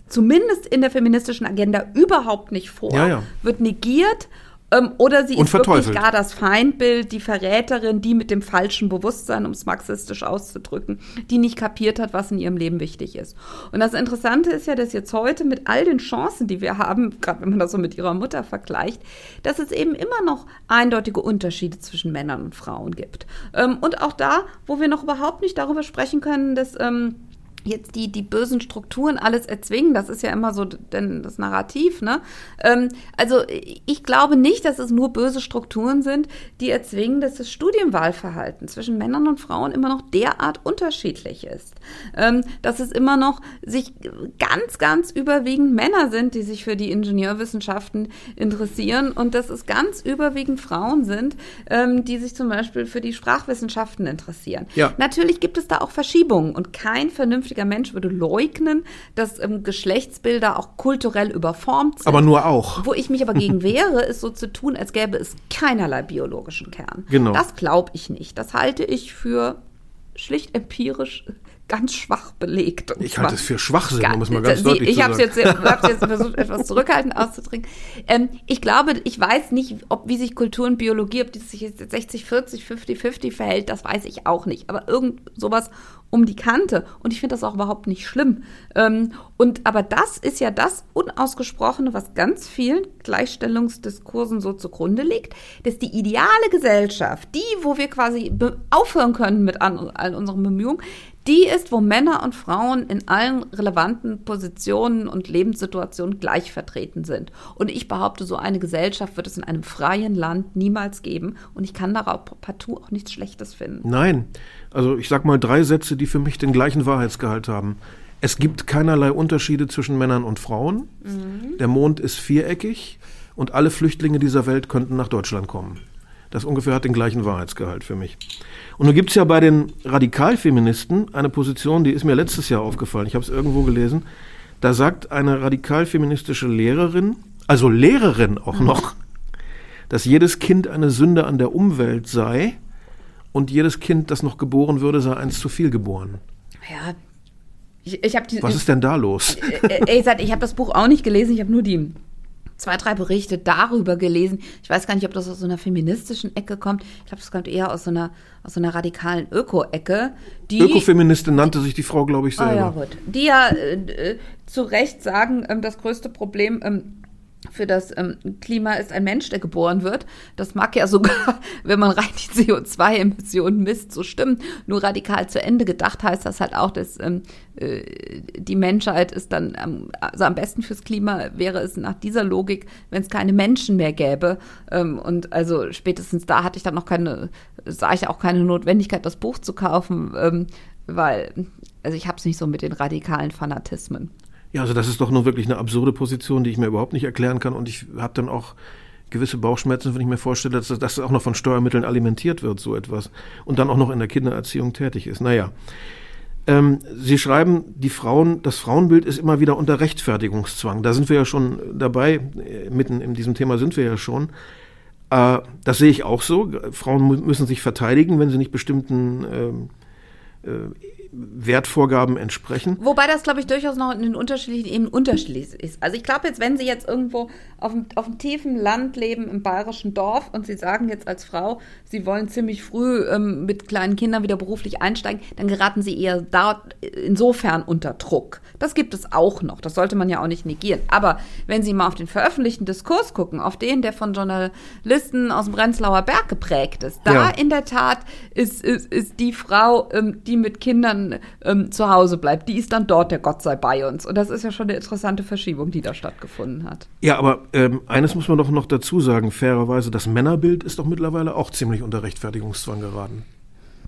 zumindest in der feministischen Agenda überhaupt nicht vor, ja, ja. wird negiert ähm, oder sie Und ist wirklich verteufelt. gar das Feindbild, die Verräterin, die mit dem falschen Bewusstsein, um es marxistisch auszudrücken, die nicht kapiert hat, was in ihrem Leben wichtig ist. Und das Interessante ist ja, dass jetzt heute mit all den Chancen, die wir haben, gerade wenn man das so mit ihrer Mutter vergleicht, dass es eben immer noch eindeutige Unterschiede zwischen Männern und Frauen gibt. Ähm, und auch da, wo wir noch überhaupt nicht darüber sprechen können, dass ähm, jetzt die, die bösen Strukturen alles erzwingen, das ist ja immer so denn das Narrativ, ne? Ähm, also ich glaube nicht, dass es nur böse Strukturen sind, die erzwingen, dass das Studienwahlverhalten zwischen Männern und Frauen immer noch derart unterschiedlich ist. Ähm, dass es immer noch sich ganz, ganz überwiegend Männer sind, die sich für die Ingenieurwissenschaften interessieren und dass es ganz überwiegend Frauen sind, ähm, die sich zum Beispiel für die Sprachwissenschaften interessieren. Ja. Natürlich gibt es da auch Verschiebungen und kein vernünftiger Mensch würde leugnen, dass ähm, Geschlechtsbilder auch kulturell überformt sind. Aber nur auch. Wo ich mich aber gegen wehre, ist so zu tun, als gäbe es keinerlei biologischen Kern. Genau. Das glaube ich nicht. Das halte ich für schlicht empirisch ganz schwach belegt. Ich halte es für Schwachsinn, um es mal ganz Sie, deutlich ich zu habe sagen. jetzt, hab's jetzt versucht, etwas zurückhaltend auszudrücken. Ähm, ich glaube, ich weiß nicht, ob wie sich Kultur und Biologie, ob die sich jetzt 60, 40, 50, 50 verhält, das weiß ich auch nicht. Aber irgend sowas um die Kante. Und ich finde das auch überhaupt nicht schlimm. Ähm, und aber das ist ja das Unausgesprochene, was ganz vielen Gleichstellungsdiskursen so zugrunde liegt, dass die ideale Gesellschaft, die, wo wir quasi aufhören können mit an, all unseren Bemühungen, die ist, wo Männer und Frauen in allen relevanten Positionen und Lebenssituationen gleich vertreten sind. Und ich behaupte, so eine Gesellschaft wird es in einem freien Land niemals geben. Und ich kann darauf partout auch nichts Schlechtes finden. Nein. Also ich sag mal drei Sätze, die für mich den gleichen Wahrheitsgehalt haben. Es gibt keinerlei Unterschiede zwischen Männern und Frauen. Der Mond ist viereckig und alle Flüchtlinge dieser Welt könnten nach Deutschland kommen. Das ungefähr hat den gleichen Wahrheitsgehalt für mich. Und nun gibt es ja bei den Radikalfeministen eine Position, die ist mir letztes Jahr aufgefallen. Ich habe es irgendwo gelesen. Da sagt eine radikalfeministische Lehrerin, also Lehrerin auch noch, dass jedes Kind eine Sünde an der Umwelt sei und jedes Kind, das noch geboren würde, sei eins zu viel geboren. Ja, ich, ich die. Was ist denn da los? äh, gesagt, ich habe das Buch auch nicht gelesen, ich habe nur die zwei, drei Berichte darüber gelesen. Ich weiß gar nicht, ob das aus so einer feministischen Ecke kommt. Ich glaube, das kommt eher aus so einer, aus so einer radikalen Öko-Ecke. Ökofeministin nannte sich die Frau, glaube ich, Ah ja, selber. gut. Die ja äh, äh, zu Recht sagen, ähm, das größte Problem ähm, für das ähm, Klima ist ein Mensch, der geboren wird. Das mag ja sogar, wenn man rein die CO2-Emissionen misst, so stimmen. Nur radikal zu Ende gedacht heißt das halt auch, dass ähm, äh, die Menschheit ist dann, ähm, also am besten fürs Klima wäre es nach dieser Logik, wenn es keine Menschen mehr gäbe. Ähm, und also spätestens da hatte ich dann noch keine, sah ich auch keine Notwendigkeit, das Buch zu kaufen, ähm, weil, also ich habe es nicht so mit den radikalen Fanatismen. Ja, also das ist doch nur wirklich eine absurde Position, die ich mir überhaupt nicht erklären kann. Und ich habe dann auch gewisse Bauchschmerzen, wenn ich mir vorstelle, dass das, auch noch von Steuermitteln alimentiert wird, so etwas. Und dann auch noch in der Kindererziehung tätig ist. Naja. Ähm, Sie schreiben, die Frauen, das Frauenbild ist immer wieder unter Rechtfertigungszwang. Da sind wir ja schon dabei, äh, mitten in diesem Thema sind wir ja schon. Äh, das sehe ich auch so. Frauen müssen sich verteidigen, wenn sie nicht bestimmten ähm, äh, Wertvorgaben entsprechen. Wobei das, glaube ich, durchaus noch in den unterschiedlichen Ebenen unterschiedlich ist. Also ich glaube jetzt, wenn Sie jetzt irgendwo auf dem, auf dem tiefen Land leben, im bayerischen Dorf, und Sie sagen jetzt als Frau, Sie wollen ziemlich früh ähm, mit kleinen Kindern wieder beruflich einsteigen, dann geraten Sie eher dort insofern unter Druck. Das gibt es auch noch. Das sollte man ja auch nicht negieren. Aber wenn Sie mal auf den veröffentlichten Diskurs gucken, auf den, der von Journalisten aus dem Prenzlauer Berg geprägt ist, da ja. in der Tat ist, ist, ist die Frau, ähm, die mit Kindern ähm, zu Hause bleibt, die ist dann dort der Gott sei bei uns. Und das ist ja schon eine interessante Verschiebung, die da stattgefunden hat. Ja, aber ähm, eines muss man doch noch dazu sagen, fairerweise, das Männerbild ist doch mittlerweile auch ziemlich unter Rechtfertigungszwang geraten.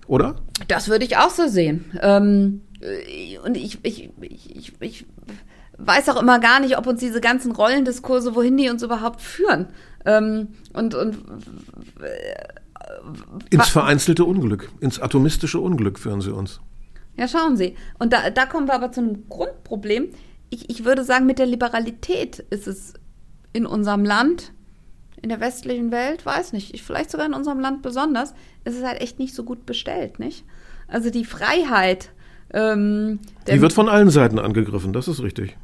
Oder? Das würde ich auch so sehen. Ähm, äh, und ich, ich, ich, ich, weiß auch immer gar nicht, ob uns diese ganzen Rollendiskurse, wohin die uns überhaupt führen. Ähm, und, und äh, ins vereinzelte Unglück, ins atomistische Unglück führen sie uns. Ja, schauen Sie. Und da, da kommen wir aber zu einem Grundproblem. Ich, ich würde sagen, mit der Liberalität ist es in unserem Land, in der westlichen Welt, weiß nicht, vielleicht sogar in unserem Land besonders, ist es halt echt nicht so gut bestellt, nicht? Also die Freiheit. Ähm, die wird von allen Seiten angegriffen, das ist richtig.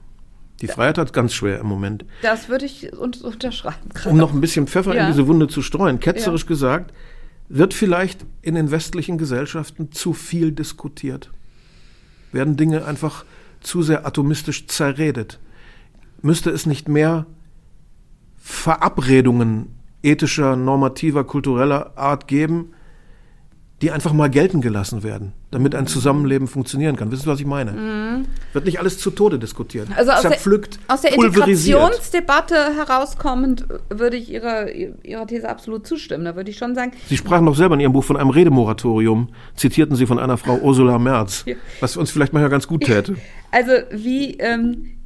Die Freiheit hat ganz schwer im Moment. Das würde ich unterschreiben. Um noch ein bisschen Pfeffer ja. in diese Wunde zu streuen, ketzerisch ja. gesagt, wird vielleicht in den westlichen Gesellschaften zu viel diskutiert werden Dinge einfach zu sehr atomistisch zerredet. Müsste es nicht mehr Verabredungen ethischer, normativer, kultureller Art geben, die einfach mal gelten gelassen werden, damit ein Zusammenleben funktionieren kann. Wissen Sie, was ich meine? Mhm. Wird nicht alles zu Tode diskutiert. Also aus Zerpflückt, der, aus der Integrationsdebatte herauskommend würde ich ihrer, ihrer These absolut zustimmen. Da würde ich schon sagen. Sie sprachen doch selber in Ihrem Buch von einem Redemoratorium, zitierten Sie von einer Frau Ursula Merz, ja. was uns vielleicht manchmal ganz gut täte. Also wie, ähm,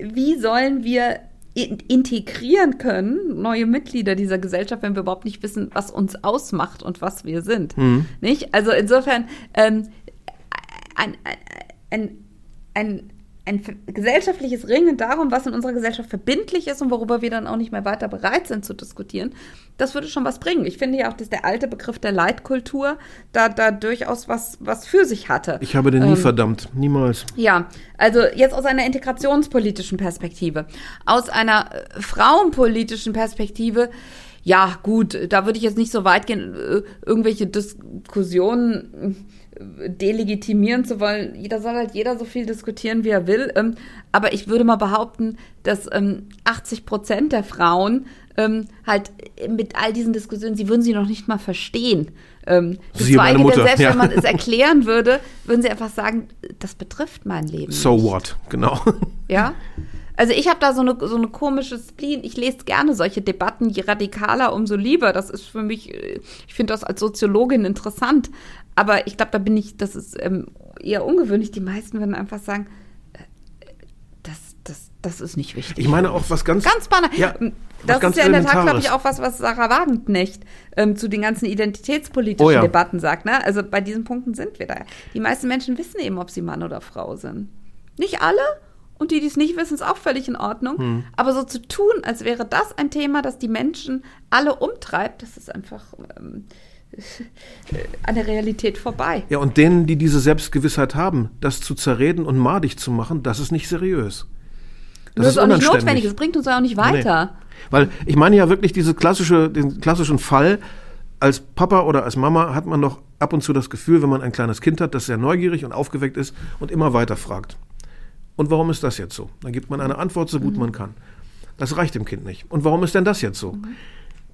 wie sollen wir integrieren können, neue Mitglieder dieser Gesellschaft, wenn wir überhaupt nicht wissen, was uns ausmacht und was wir sind. Mhm. Nicht? Also insofern ähm, ein, ein, ein, ein gesellschaftliches Ringen darum, was in unserer Gesellschaft verbindlich ist und worüber wir dann auch nicht mehr weiter bereit sind zu diskutieren, das würde schon was bringen. Ich finde ja auch, dass der alte Begriff der Leitkultur da, da durchaus was, was für sich hatte. Ich habe den nie ähm, verdammt, niemals. Ja, also jetzt aus einer integrationspolitischen Perspektive, aus einer äh, frauenpolitischen Perspektive, ja, gut, da würde ich jetzt nicht so weit gehen, äh, irgendwelche Diskussionen delegitimieren zu wollen. Jeder soll halt jeder so viel diskutieren, wie er will. Ähm, aber ich würde mal behaupten, dass ähm, 80 Prozent der Frauen ähm, halt mit all diesen Diskussionen, sie würden sie noch nicht mal verstehen. Ähm, geschweige denn, selbst ja. wenn man es erklären würde, würden sie einfach sagen, das betrifft mein Leben. So nicht. what, genau. Ja. Also ich habe da so eine, so eine komische Spleen. Ich lese gerne solche Debatten, je radikaler, umso lieber. Das ist für mich, äh, ich finde das als Soziologin interessant. Aber ich glaube, da bin ich, das ist ähm, eher ungewöhnlich. Die meisten würden einfach sagen, äh, das, das, das ist nicht wichtig. Ich meine auch was ganz... Ganz banal. Ja, ähm, das ist ja in der Tat, glaube ich, auch was, was Sarah Wagenknecht ähm, zu den ganzen identitätspolitischen oh ja. Debatten sagt. Ne? Also bei diesen Punkten sind wir da. Die meisten Menschen wissen eben, ob sie Mann oder Frau sind. Nicht alle, und die, die es nicht wissen, ist auch völlig in Ordnung. Hm. Aber so zu tun, als wäre das ein Thema, das die Menschen alle umtreibt, das ist einfach ähm, an der Realität vorbei. Ja, und denen, die diese Selbstgewissheit haben, das zu zerreden und madig zu machen, das ist nicht seriös. Das, das ist auch nicht notwendig, das bringt uns auch nicht weiter. Nee. Weil ich meine ja wirklich diese klassische, den klassischen Fall, als Papa oder als Mama hat man doch ab und zu das Gefühl, wenn man ein kleines Kind hat, das sehr neugierig und aufgeweckt ist und immer weiter fragt. Und warum ist das jetzt so? Dann gibt man eine Antwort, so gut mhm. man kann. Das reicht dem Kind nicht. Und warum ist denn das jetzt so? Mhm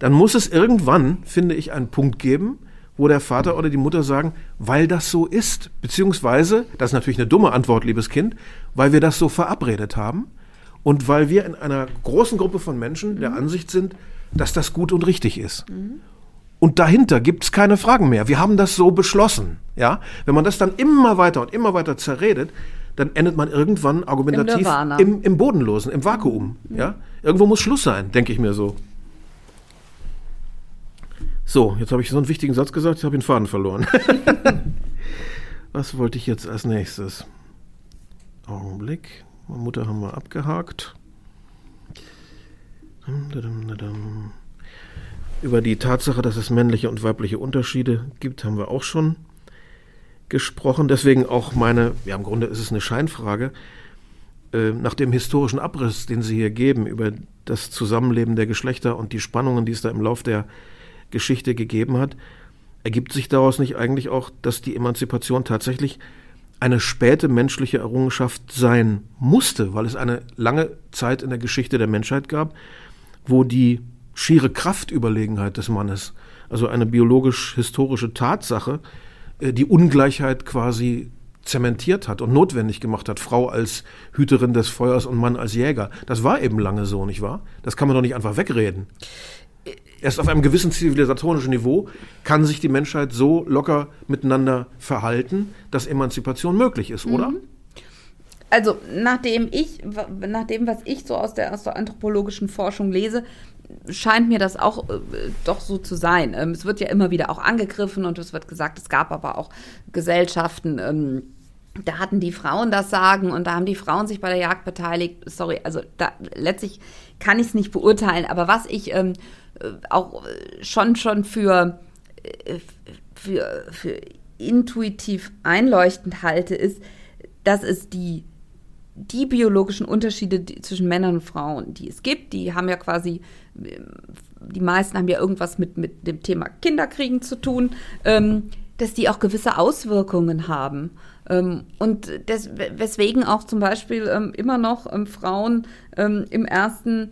dann muss es irgendwann, finde ich, einen Punkt geben, wo der Vater oder die Mutter sagen, weil das so ist. Beziehungsweise, das ist natürlich eine dumme Antwort, liebes Kind, weil wir das so verabredet haben und weil wir in einer großen Gruppe von Menschen mhm. der Ansicht sind, dass das gut und richtig ist. Mhm. Und dahinter gibt es keine Fragen mehr. Wir haben das so beschlossen. Ja? Wenn man das dann immer weiter und immer weiter zerredet, dann endet man irgendwann argumentativ Im, im, im Bodenlosen, im Vakuum. Mhm. Ja? Irgendwo muss Schluss sein, denke ich mir so. So, jetzt habe ich so einen wichtigen Satz gesagt, ich habe den Faden verloren. Was wollte ich jetzt als nächstes? Augenblick. Meine Mutter haben wir abgehakt. Über die Tatsache, dass es männliche und weibliche Unterschiede gibt, haben wir auch schon gesprochen. Deswegen auch meine, ja im Grunde ist es eine Scheinfrage, äh, nach dem historischen Abriss, den Sie hier geben über das Zusammenleben der Geschlechter und die Spannungen, die es da im Lauf der Geschichte gegeben hat, ergibt sich daraus nicht eigentlich auch, dass die Emanzipation tatsächlich eine späte menschliche Errungenschaft sein musste, weil es eine lange Zeit in der Geschichte der Menschheit gab, wo die schiere Kraftüberlegenheit des Mannes, also eine biologisch-historische Tatsache, äh, die Ungleichheit quasi zementiert hat und notwendig gemacht hat, Frau als Hüterin des Feuers und Mann als Jäger. Das war eben lange so, nicht wahr? Das kann man doch nicht einfach wegreden. Erst auf einem gewissen zivilisatorischen Niveau kann sich die Menschheit so locker miteinander verhalten, dass Emanzipation möglich ist, oder? Mhm. Also, nachdem ich, nach dem, was ich so aus der, aus der anthropologischen Forschung lese, scheint mir das auch äh, doch so zu sein. Ähm, es wird ja immer wieder auch angegriffen und es wird gesagt, es gab aber auch Gesellschaften, ähm, da hatten die Frauen das Sagen und da haben die Frauen sich bei der Jagd beteiligt. Sorry, also da, letztlich kann ich es nicht beurteilen, aber was ich ähm, äh, auch schon schon für, äh, für, für intuitiv einleuchtend halte, ist, dass es die die biologischen Unterschiede zwischen Männern und Frauen, die es gibt, die haben ja quasi, die meisten haben ja irgendwas mit, mit dem Thema Kinderkriegen zu tun, ähm, dass die auch gewisse Auswirkungen haben. Ähm, und des, weswegen auch zum Beispiel ähm, immer noch ähm, Frauen im ersten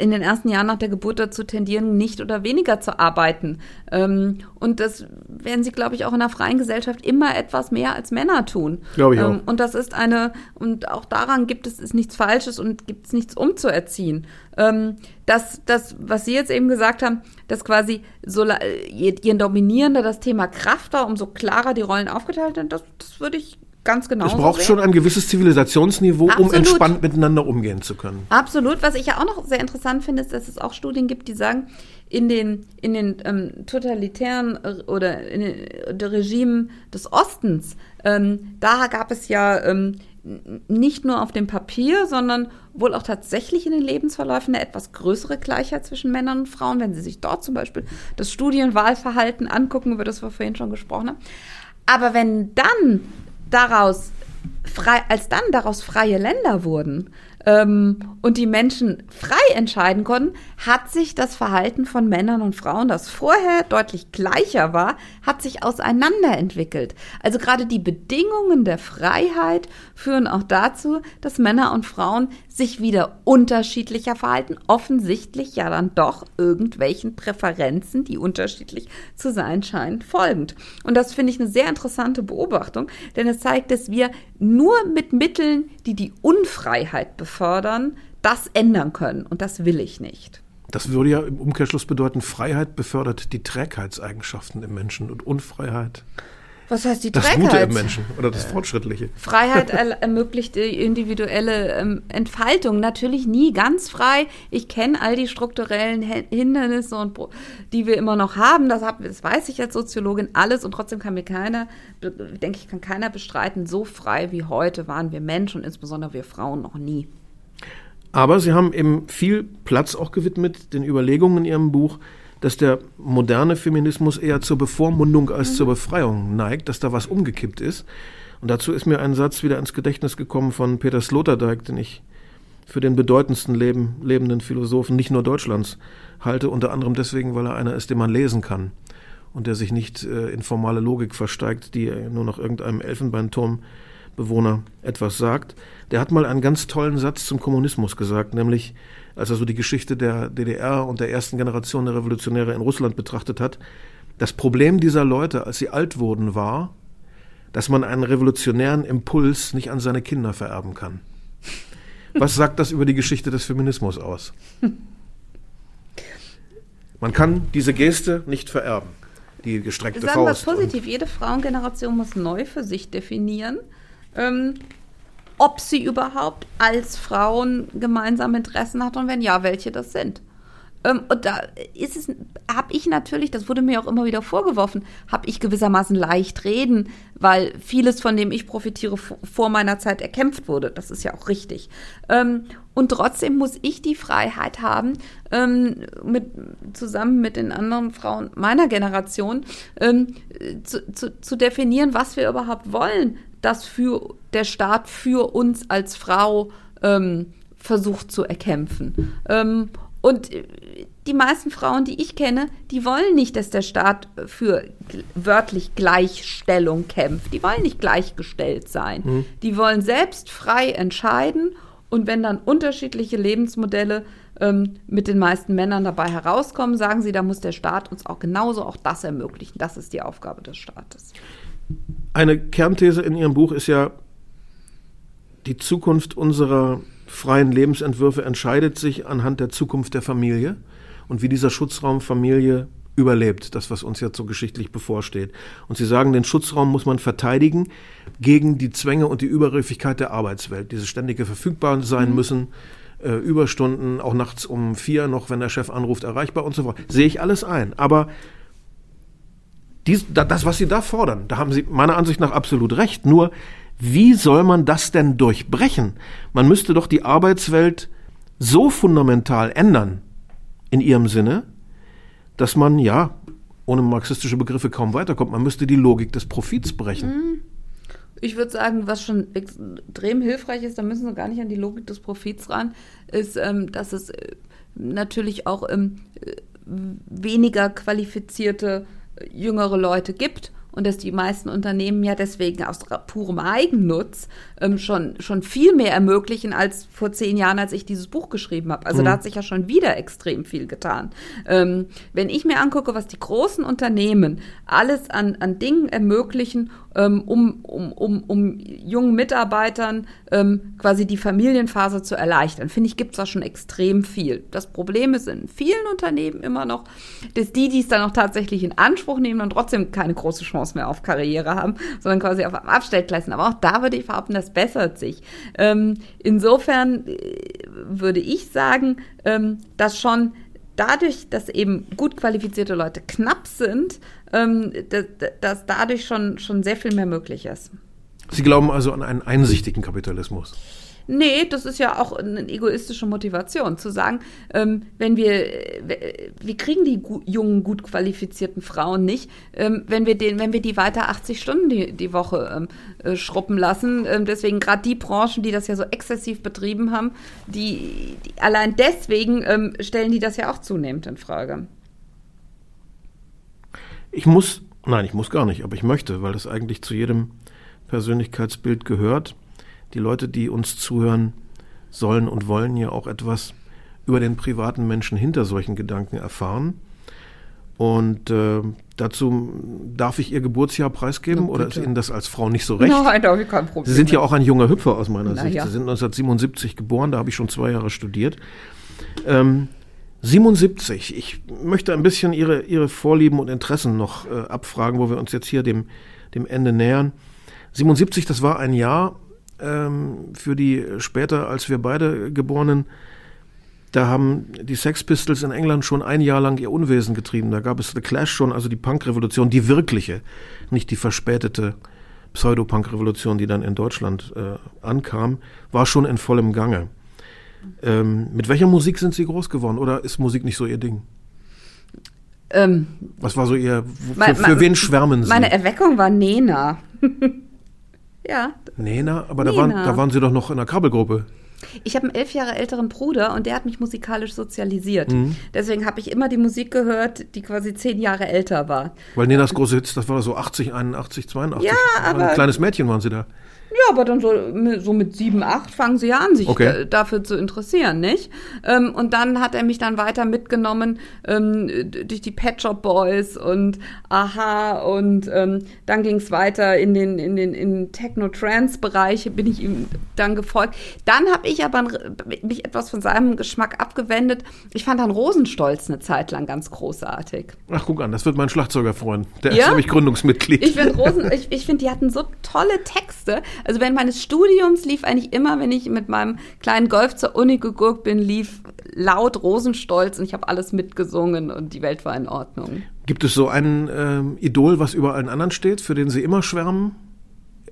in den ersten Jahren nach der Geburt dazu tendieren, nicht oder weniger zu arbeiten. Ähm, und das werden sie, glaube ich, auch in einer freien Gesellschaft immer etwas mehr als Männer tun. Glaube ich auch. Ähm, und das ist eine, und auch daran gibt es ist nichts Falsches und gibt es nichts umzuerziehen. Ähm, das, das, was Sie jetzt eben gesagt haben, dass quasi so, je, je dominierender das Thema Kraft war, umso klarer die Rollen aufgeteilt sind, das, das würde ich ganz genau. Es braucht schon ein gewisses Zivilisationsniveau, Absolut. um entspannt miteinander umgehen zu können. Absolut. Was ich ja auch noch sehr interessant finde, ist, dass es auch Studien gibt, die sagen, in den, in den ähm, totalitären äh, oder in den Regimen des Ostens, ähm, da gab es ja ähm, nicht nur auf dem Papier, sondern wohl auch tatsächlich in den Lebensverläufen eine etwas größere Gleichheit zwischen Männern und Frauen. Wenn Sie sich dort zum Beispiel das Studienwahlverhalten angucken, über das wir vorhin schon gesprochen haben. Aber wenn dann daraus frei, als dann daraus freie Länder wurden, ähm, und die Menschen frei entscheiden konnten, hat sich das Verhalten von Männern und Frauen, das vorher deutlich gleicher war, hat sich auseinanderentwickelt. Also gerade die Bedingungen der Freiheit führen auch dazu, dass Männer und Frauen sich wieder unterschiedlicher verhalten, offensichtlich ja dann doch irgendwelchen Präferenzen, die unterschiedlich zu sein scheinen, folgend. Und das finde ich eine sehr interessante Beobachtung, denn es zeigt, dass wir nur mit Mitteln, die die Unfreiheit befördern, das ändern können. Und das will ich nicht. Das würde ja im Umkehrschluss bedeuten, Freiheit befördert die Trägheitseigenschaften im Menschen und Unfreiheit was heißt die das Trägheit? Das Gute im Menschen oder das Fortschrittliche. Freiheit ermöglicht die individuelle ähm, Entfaltung. Natürlich nie ganz frei. Ich kenne all die strukturellen Hindernisse, und, die wir immer noch haben. Das, hab, das weiß ich als Soziologin alles. Und trotzdem kann mir keiner, denke ich, kann keiner bestreiten, so frei wie heute waren wir Menschen und insbesondere wir Frauen noch nie. Aber Sie haben eben viel Platz auch gewidmet den Überlegungen in Ihrem Buch, dass der moderne Feminismus eher zur Bevormundung als mhm. zur Befreiung neigt, dass da was umgekippt ist. Und dazu ist mir ein Satz wieder ins Gedächtnis gekommen von Peter Sloterdijk, den ich für den bedeutendsten Leben, lebenden Philosophen nicht nur Deutschlands halte, unter anderem deswegen, weil er einer ist, den man lesen kann und der sich nicht äh, in formale Logik versteigt, die nur noch irgendeinem Elfenbeinturmbewohner etwas sagt. Der hat mal einen ganz tollen Satz zum Kommunismus gesagt, nämlich als er so die Geschichte der DDR und der ersten Generation der Revolutionäre in Russland betrachtet hat, das Problem dieser Leute, als sie alt wurden, war, dass man einen revolutionären Impuls nicht an seine Kinder vererben kann. Was sagt das über die Geschichte des Feminismus aus? Man kann diese Geste nicht vererben, die gestreckte Sagen Faust. Sagen wir positiv, jede Frauengeneration muss neu für sich definieren, ähm, ob sie überhaupt als Frauen gemeinsame Interessen hat und wenn ja, welche das sind. Ähm, und da ist es, habe ich natürlich, das wurde mir auch immer wieder vorgeworfen, habe ich gewissermaßen leicht reden, weil vieles, von dem ich profitiere, vor meiner Zeit erkämpft wurde. Das ist ja auch richtig. Ähm, und trotzdem muss ich die Freiheit haben, ähm, mit, zusammen mit den anderen Frauen meiner Generation ähm, zu, zu, zu definieren, was wir überhaupt wollen, dass für der Staat für uns als Frau ähm, versucht zu erkämpfen. Ähm, und die meisten Frauen, die ich kenne, die wollen nicht, dass der Staat für wörtlich Gleichstellung kämpft. Die wollen nicht gleichgestellt sein. Mhm. Die wollen selbst frei entscheiden. Und wenn dann unterschiedliche Lebensmodelle ähm, mit den meisten Männern dabei herauskommen, sagen sie, da muss der Staat uns auch genauso auch das ermöglichen. Das ist die Aufgabe des Staates. Eine Kernthese in Ihrem Buch ist ja, die Zukunft unserer freien Lebensentwürfe entscheidet sich anhand der Zukunft der Familie und wie dieser Schutzraum Familie überlebt, das, was uns jetzt so geschichtlich bevorsteht. Und Sie sagen, den Schutzraum muss man verteidigen gegen die Zwänge und die Übergriffigkeit der Arbeitswelt, diese ständige verfügbar sein mhm. müssen, äh, Überstunden, auch nachts um vier noch, wenn der Chef anruft, erreichbar und so fort. Sehe ich alles ein. Aber dies, das, was Sie da fordern, da haben Sie meiner Ansicht nach absolut recht. Nur wie soll man das denn durchbrechen? Man müsste doch die Arbeitswelt so fundamental ändern, in ihrem Sinne, dass man, ja, ohne marxistische Begriffe kaum weiterkommt. Man müsste die Logik des Profits brechen. Mhm. Ich würde sagen, was schon extrem hilfreich ist, da müssen wir gar nicht an die Logik des Profits ran, ist, ähm, dass es äh, natürlich auch ähm, äh, weniger qualifizierte jüngere Leute gibt und dass die meisten Unternehmen ja deswegen aus purem Eigennutz ähm, schon, schon viel mehr ermöglichen als vor zehn Jahren, als ich dieses Buch geschrieben habe. Also mhm. da hat sich ja schon wieder extrem viel getan. Ähm, wenn ich mir angucke, was die großen Unternehmen alles an, an Dingen ermöglichen, ähm, um, um, um, um jungen Mitarbeitern ähm, quasi die Familienphase zu erleichtern, finde ich, gibt es da schon extrem viel. Das Problem ist in vielen Unternehmen immer noch, dass die, die es dann auch tatsächlich in Anspruch nehmen und trotzdem keine große Chance mehr auf Karriere haben, sondern quasi auf einem Abstellgleis sind. Aber auch da würde ich behaupten, das bessert sich. Ähm, insofern äh, würde ich sagen, ähm, dass schon dadurch, dass eben gut qualifizierte Leute knapp sind, ähm, dass, dass dadurch schon, schon sehr viel mehr möglich ist. Sie glauben also an einen einsichtigen Kapitalismus? Nee, das ist ja auch eine egoistische Motivation, zu sagen, ähm, wenn wir, wir kriegen die jungen, gut qualifizierten Frauen nicht, ähm, wenn wir den, wenn wir die weiter 80 Stunden die, die Woche ähm, äh, schruppen lassen. Ähm, deswegen gerade die Branchen, die das ja so exzessiv betrieben haben, die, die allein deswegen ähm, stellen die das ja auch zunehmend in Frage. Ich muss, nein, ich muss gar nicht, aber ich möchte, weil das eigentlich zu jedem Persönlichkeitsbild gehört die Leute, die uns zuhören, sollen und wollen ja auch etwas über den privaten Menschen hinter solchen Gedanken erfahren. Und äh, dazu darf ich Ihr Geburtsjahr preisgeben ja, oder ist Ihnen das als Frau nicht so recht? Nein, da habe ich kein Problem. Sie sind ja auch ein junger Hüpfer aus meiner Na, Sicht. Ja. Sie sind 1977 geboren, da habe ich schon zwei Jahre studiert. Ähm, 77, ich möchte ein bisschen Ihre, Ihre Vorlieben und Interessen noch äh, abfragen, wo wir uns jetzt hier dem, dem Ende nähern. 77, das war ein Jahr, ähm, für die später als wir beide geborenen, da haben die Sex Pistols in England schon ein Jahr lang ihr Unwesen getrieben. Da gab es The Clash schon, also die Punk-Revolution, die wirkliche, nicht die verspätete Pseudo-Punk-Revolution, die dann in Deutschland äh, ankam, war schon in vollem Gange. Ähm, mit welcher Musik sind Sie groß geworden oder ist Musik nicht so Ihr Ding? Ähm, Was war so Ihr, für, für wen schwärmen Sie? Meine Erweckung war Nena. Ja. Nena, aber Nena. Da, waren, da waren Sie doch noch in der Kabelgruppe. Ich habe einen elf Jahre älteren Bruder und der hat mich musikalisch sozialisiert. Mhm. Deswegen habe ich immer die Musik gehört, die quasi zehn Jahre älter war. Weil Nenas große Hits, das war so 80, 81, 82. Ja, aber. Ein kleines Mädchen waren Sie da. Ja, aber dann so, so mit sieben, acht fangen sie ja an, sich okay. dafür zu interessieren, nicht? Ähm, und dann hat er mich dann weiter mitgenommen ähm, durch die Pet Shop Boys und Aha und ähm, dann ging es weiter in den, in den in Techno-Trance-Bereich, bin ich ihm dann gefolgt. Dann habe ich aber mich etwas von seinem Geschmack abgewendet. Ich fand dann Rosenstolz eine Zeit lang ganz großartig. Ach, guck an, das wird mein Schlagzeuger freuen. Der ja? ist nämlich Gründungsmitglied. Ich finde Rosen, ich, ich finde, die hatten so tolle Texte. Also während meines Studiums lief eigentlich immer, wenn ich mit meinem kleinen Golf zur Uni gegurkt bin, lief laut Rosenstolz und ich habe alles mitgesungen und die Welt war in Ordnung. Gibt es so ein ähm, Idol, was über allen anderen steht, für den Sie immer schwärmen?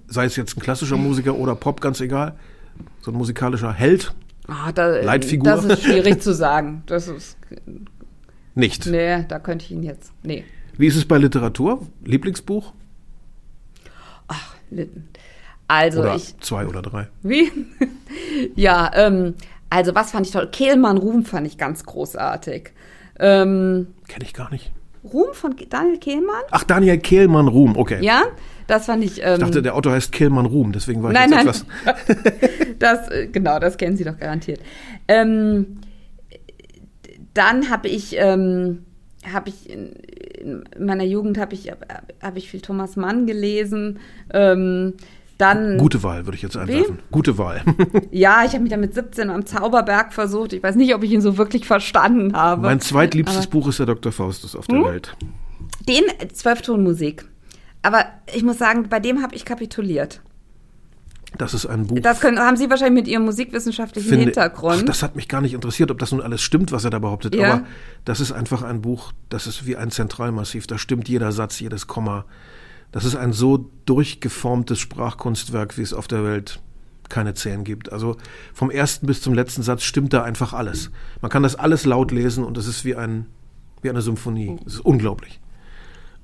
Sei es jetzt ein klassischer Musiker oder Pop, ganz egal. So ein musikalischer Held? Ah, da, Leitfigur? Das ist schwierig zu sagen. Das ist. Nicht. Nee, da könnte ich ihn jetzt. Nee. Wie ist es bei Literatur? Lieblingsbuch? Ach, also oder ich. Zwei oder drei. Wie? ja, ähm, also was fand ich toll? Kehlmann Ruhm fand ich ganz großartig. Ähm, Kenne ich gar nicht. Ruhm von Daniel Kehlmann? Ach, Daniel Kehlmann Ruhm, okay. Ja, das fand ich. Ähm, Ich dachte, der Autor heißt Kehlmann Ruhm, deswegen war ich nein, jetzt nein. etwas. das, äh, genau, das kennen Sie doch garantiert. Ähm, dann habe ich, ähm, habe ich in, in meiner Jugend habe ich, hab ich viel Thomas Mann gelesen. Ähm, dann, Gute Wahl, würde ich jetzt einwerfen. Gute Wahl. ja, ich habe mich dann mit 17 am Zauberberg versucht. Ich weiß nicht, ob ich ihn so wirklich verstanden habe. mein zweitliebstes Aber- Buch ist der Dr. Faustus auf der Welt. Den Zwölftonmusik. Aber ich muss sagen, bei dem habe ich kapituliert. Das ist ein Buch. Das können, haben Sie wahrscheinlich mit Ihrem musikwissenschaftlichen finde- Hintergrund. Ach, das hat mich gar nicht interessiert, ob das nun alles stimmt, was er da behauptet. Ja. Aber das ist einfach ein Buch, das ist wie ein Zentralmassiv. Da stimmt jeder Satz, jedes Komma. Das ist ein so durchgeformtes Sprachkunstwerk, wie es auf der Welt keine Zähne gibt. Also vom ersten bis zum letzten Satz stimmt da einfach alles. Man kann das alles laut lesen und es ist wie, ein, wie eine Symphonie. Es ist unglaublich.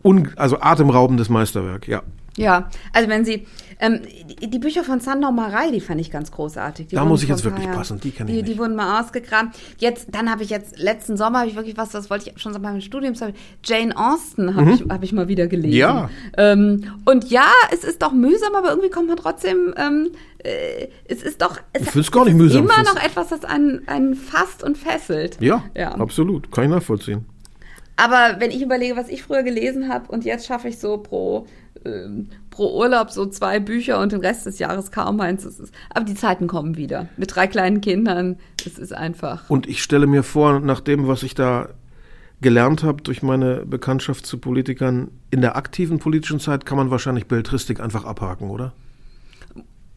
Un, also atemraubendes Meisterwerk, ja. Ja, also wenn Sie, ähm, die, Bücher von Sandor Marei, die fand ich ganz großartig. Die Da muss ich jetzt wirklich Jahren- passen, die kenn ich die, nicht. Die wurden mal ausgegraben. Jetzt, dann habe ich jetzt, letzten Sommer habe ich wirklich was, das wollte ich schon seit meinem Studium sagen. Jane Austen habe ich, hab ich mal wieder gelesen. Mhm. Ja. Ähm, und ja, es ist doch mühsam, aber irgendwie kommt man trotzdem, ähm, äh, es ist doch, es, Ich find's gar nicht es ist mühsam. immer noch etwas, das einen, einen fasst und fesselt. Ja, Ja. absolut. Kann ich nachvollziehen. Aber wenn ich überlege, was ich früher gelesen habe und jetzt schaffe ich so pro, ähm, pro Urlaub so zwei Bücher und den Rest des Jahres kaum eins. Ist, aber die Zeiten kommen wieder. Mit drei kleinen Kindern, es ist einfach. Und ich stelle mir vor, nach dem, was ich da gelernt habe durch meine Bekanntschaft zu Politikern, in der aktiven politischen Zeit kann man wahrscheinlich Belletristik einfach abhaken, oder?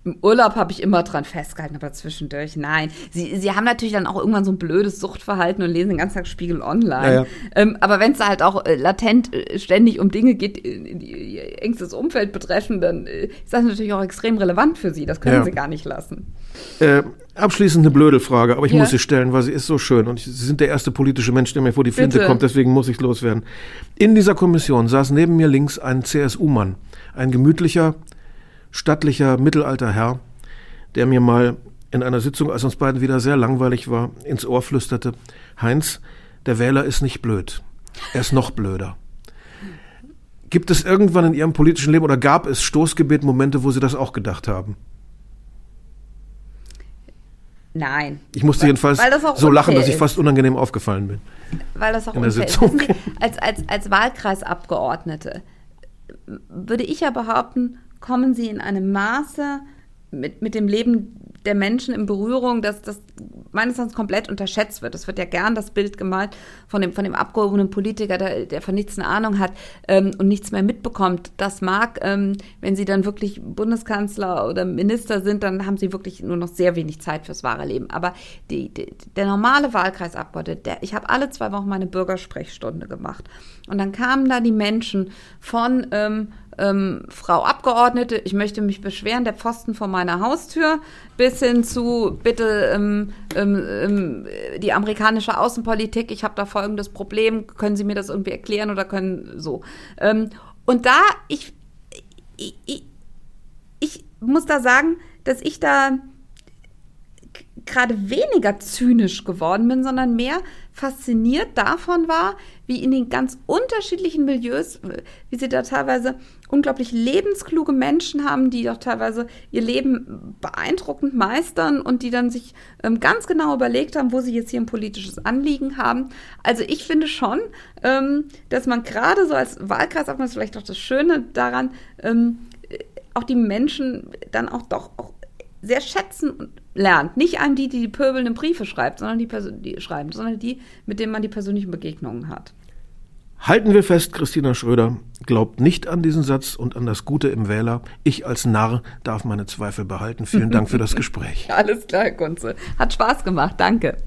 Im Urlaub habe ich immer dran festgehalten, aber zwischendurch nein. Sie, sie haben natürlich dann auch irgendwann so ein blödes Suchtverhalten und lesen den ganzen Tag Spiegel online. Ja, ja. Ähm, aber wenn es halt auch äh, latent äh, ständig um Dinge geht, äh, die ihr engstes Umfeld betreffen, dann äh, ist das natürlich auch extrem relevant für sie. Das können Ja. sie gar nicht lassen. Äh, abschließend eine blöde Frage, aber ich muss sie stellen, weil sie ist so schön und ich, Sie sind der erste politische Mensch, der mir vor die Flinte Bitte. kommt, deswegen muss ich loswerden. In dieser Kommission saß neben mir links ein CSU-Mann, ein gemütlicher, stattlicher, mittelalter Herr, der mir mal in einer Sitzung, als uns beiden wieder sehr langweilig war, ins Ohr flüsterte, Heinz, der Wähler ist nicht blöd, er ist noch blöder. Gibt es irgendwann in Ihrem politischen Leben oder gab es Stoßgebet-Momente, wo Sie das auch gedacht haben? Nein. Ich musste Weil- jedenfalls weil so lachen, dass ich ist. fast unangenehm aufgefallen bin. Weil das auch in der. Sitzung. Sie, als, als, als Wahlkreisabgeordnete würde ich ja behaupten, kommen Sie in einem Maße mit, mit dem Leben der Menschen in Berührung, dass das meines Erachtens komplett unterschätzt wird. Es wird ja gern das Bild gemalt von dem, von dem abgehobenen Politiker, der, der von nichts eine Ahnung hat ähm, und nichts mehr mitbekommt. Das mag, ähm, wenn Sie dann wirklich Bundeskanzler oder Minister sind, dann haben Sie wirklich nur noch sehr wenig Zeit fürs wahre Leben. Aber die, die, der normale Wahlkreisabgeordnete, der, ich habe alle zwei Wochen meine Bürgersprechstunde gemacht. Und dann kamen da die Menschen von ähm, ähm, Frau Abgeordnete, ich möchte mich beschweren, der Pfosten vor meiner Haustür, bis hin zu bitte ähm, ähm, ähm, die amerikanische Außenpolitik, ich habe da folgendes Problem, können Sie mir das irgendwie erklären oder können so. Ähm, und da, ich, ich, ich, ich muss da sagen, dass ich da gerade weniger zynisch geworden bin, sondern mehr fasziniert davon war, wie in den ganz unterschiedlichen Milieus, äh, wie sie da teilweise unglaublich lebenskluge Menschen haben, die doch teilweise ihr Leben beeindruckend meistern und die dann sich ähm, ganz genau überlegt haben, wo sie jetzt hier ein politisches Anliegen haben. Also ich finde schon, ähm, dass man gerade so als Wahlkreisabgeordneter, das ist vielleicht auch das Schöne daran, ähm, äh, auch die Menschen dann auch doch auch sehr schätzen und lernt. Nicht einem die, die die pöbelnden Briefe schreibt, sondern die, Perso die schreiben, sondern die, mit denen man die persönlichen Begegnungen hat. Halten wir fest, Christina Schröder glaubt nicht an diesen Satz und an das Gute im Wähler. Ich als Narr darf meine Zweifel behalten. Vielen Dank für das Gespräch. Alles klar, Kunze. Hat Spaß gemacht. Danke.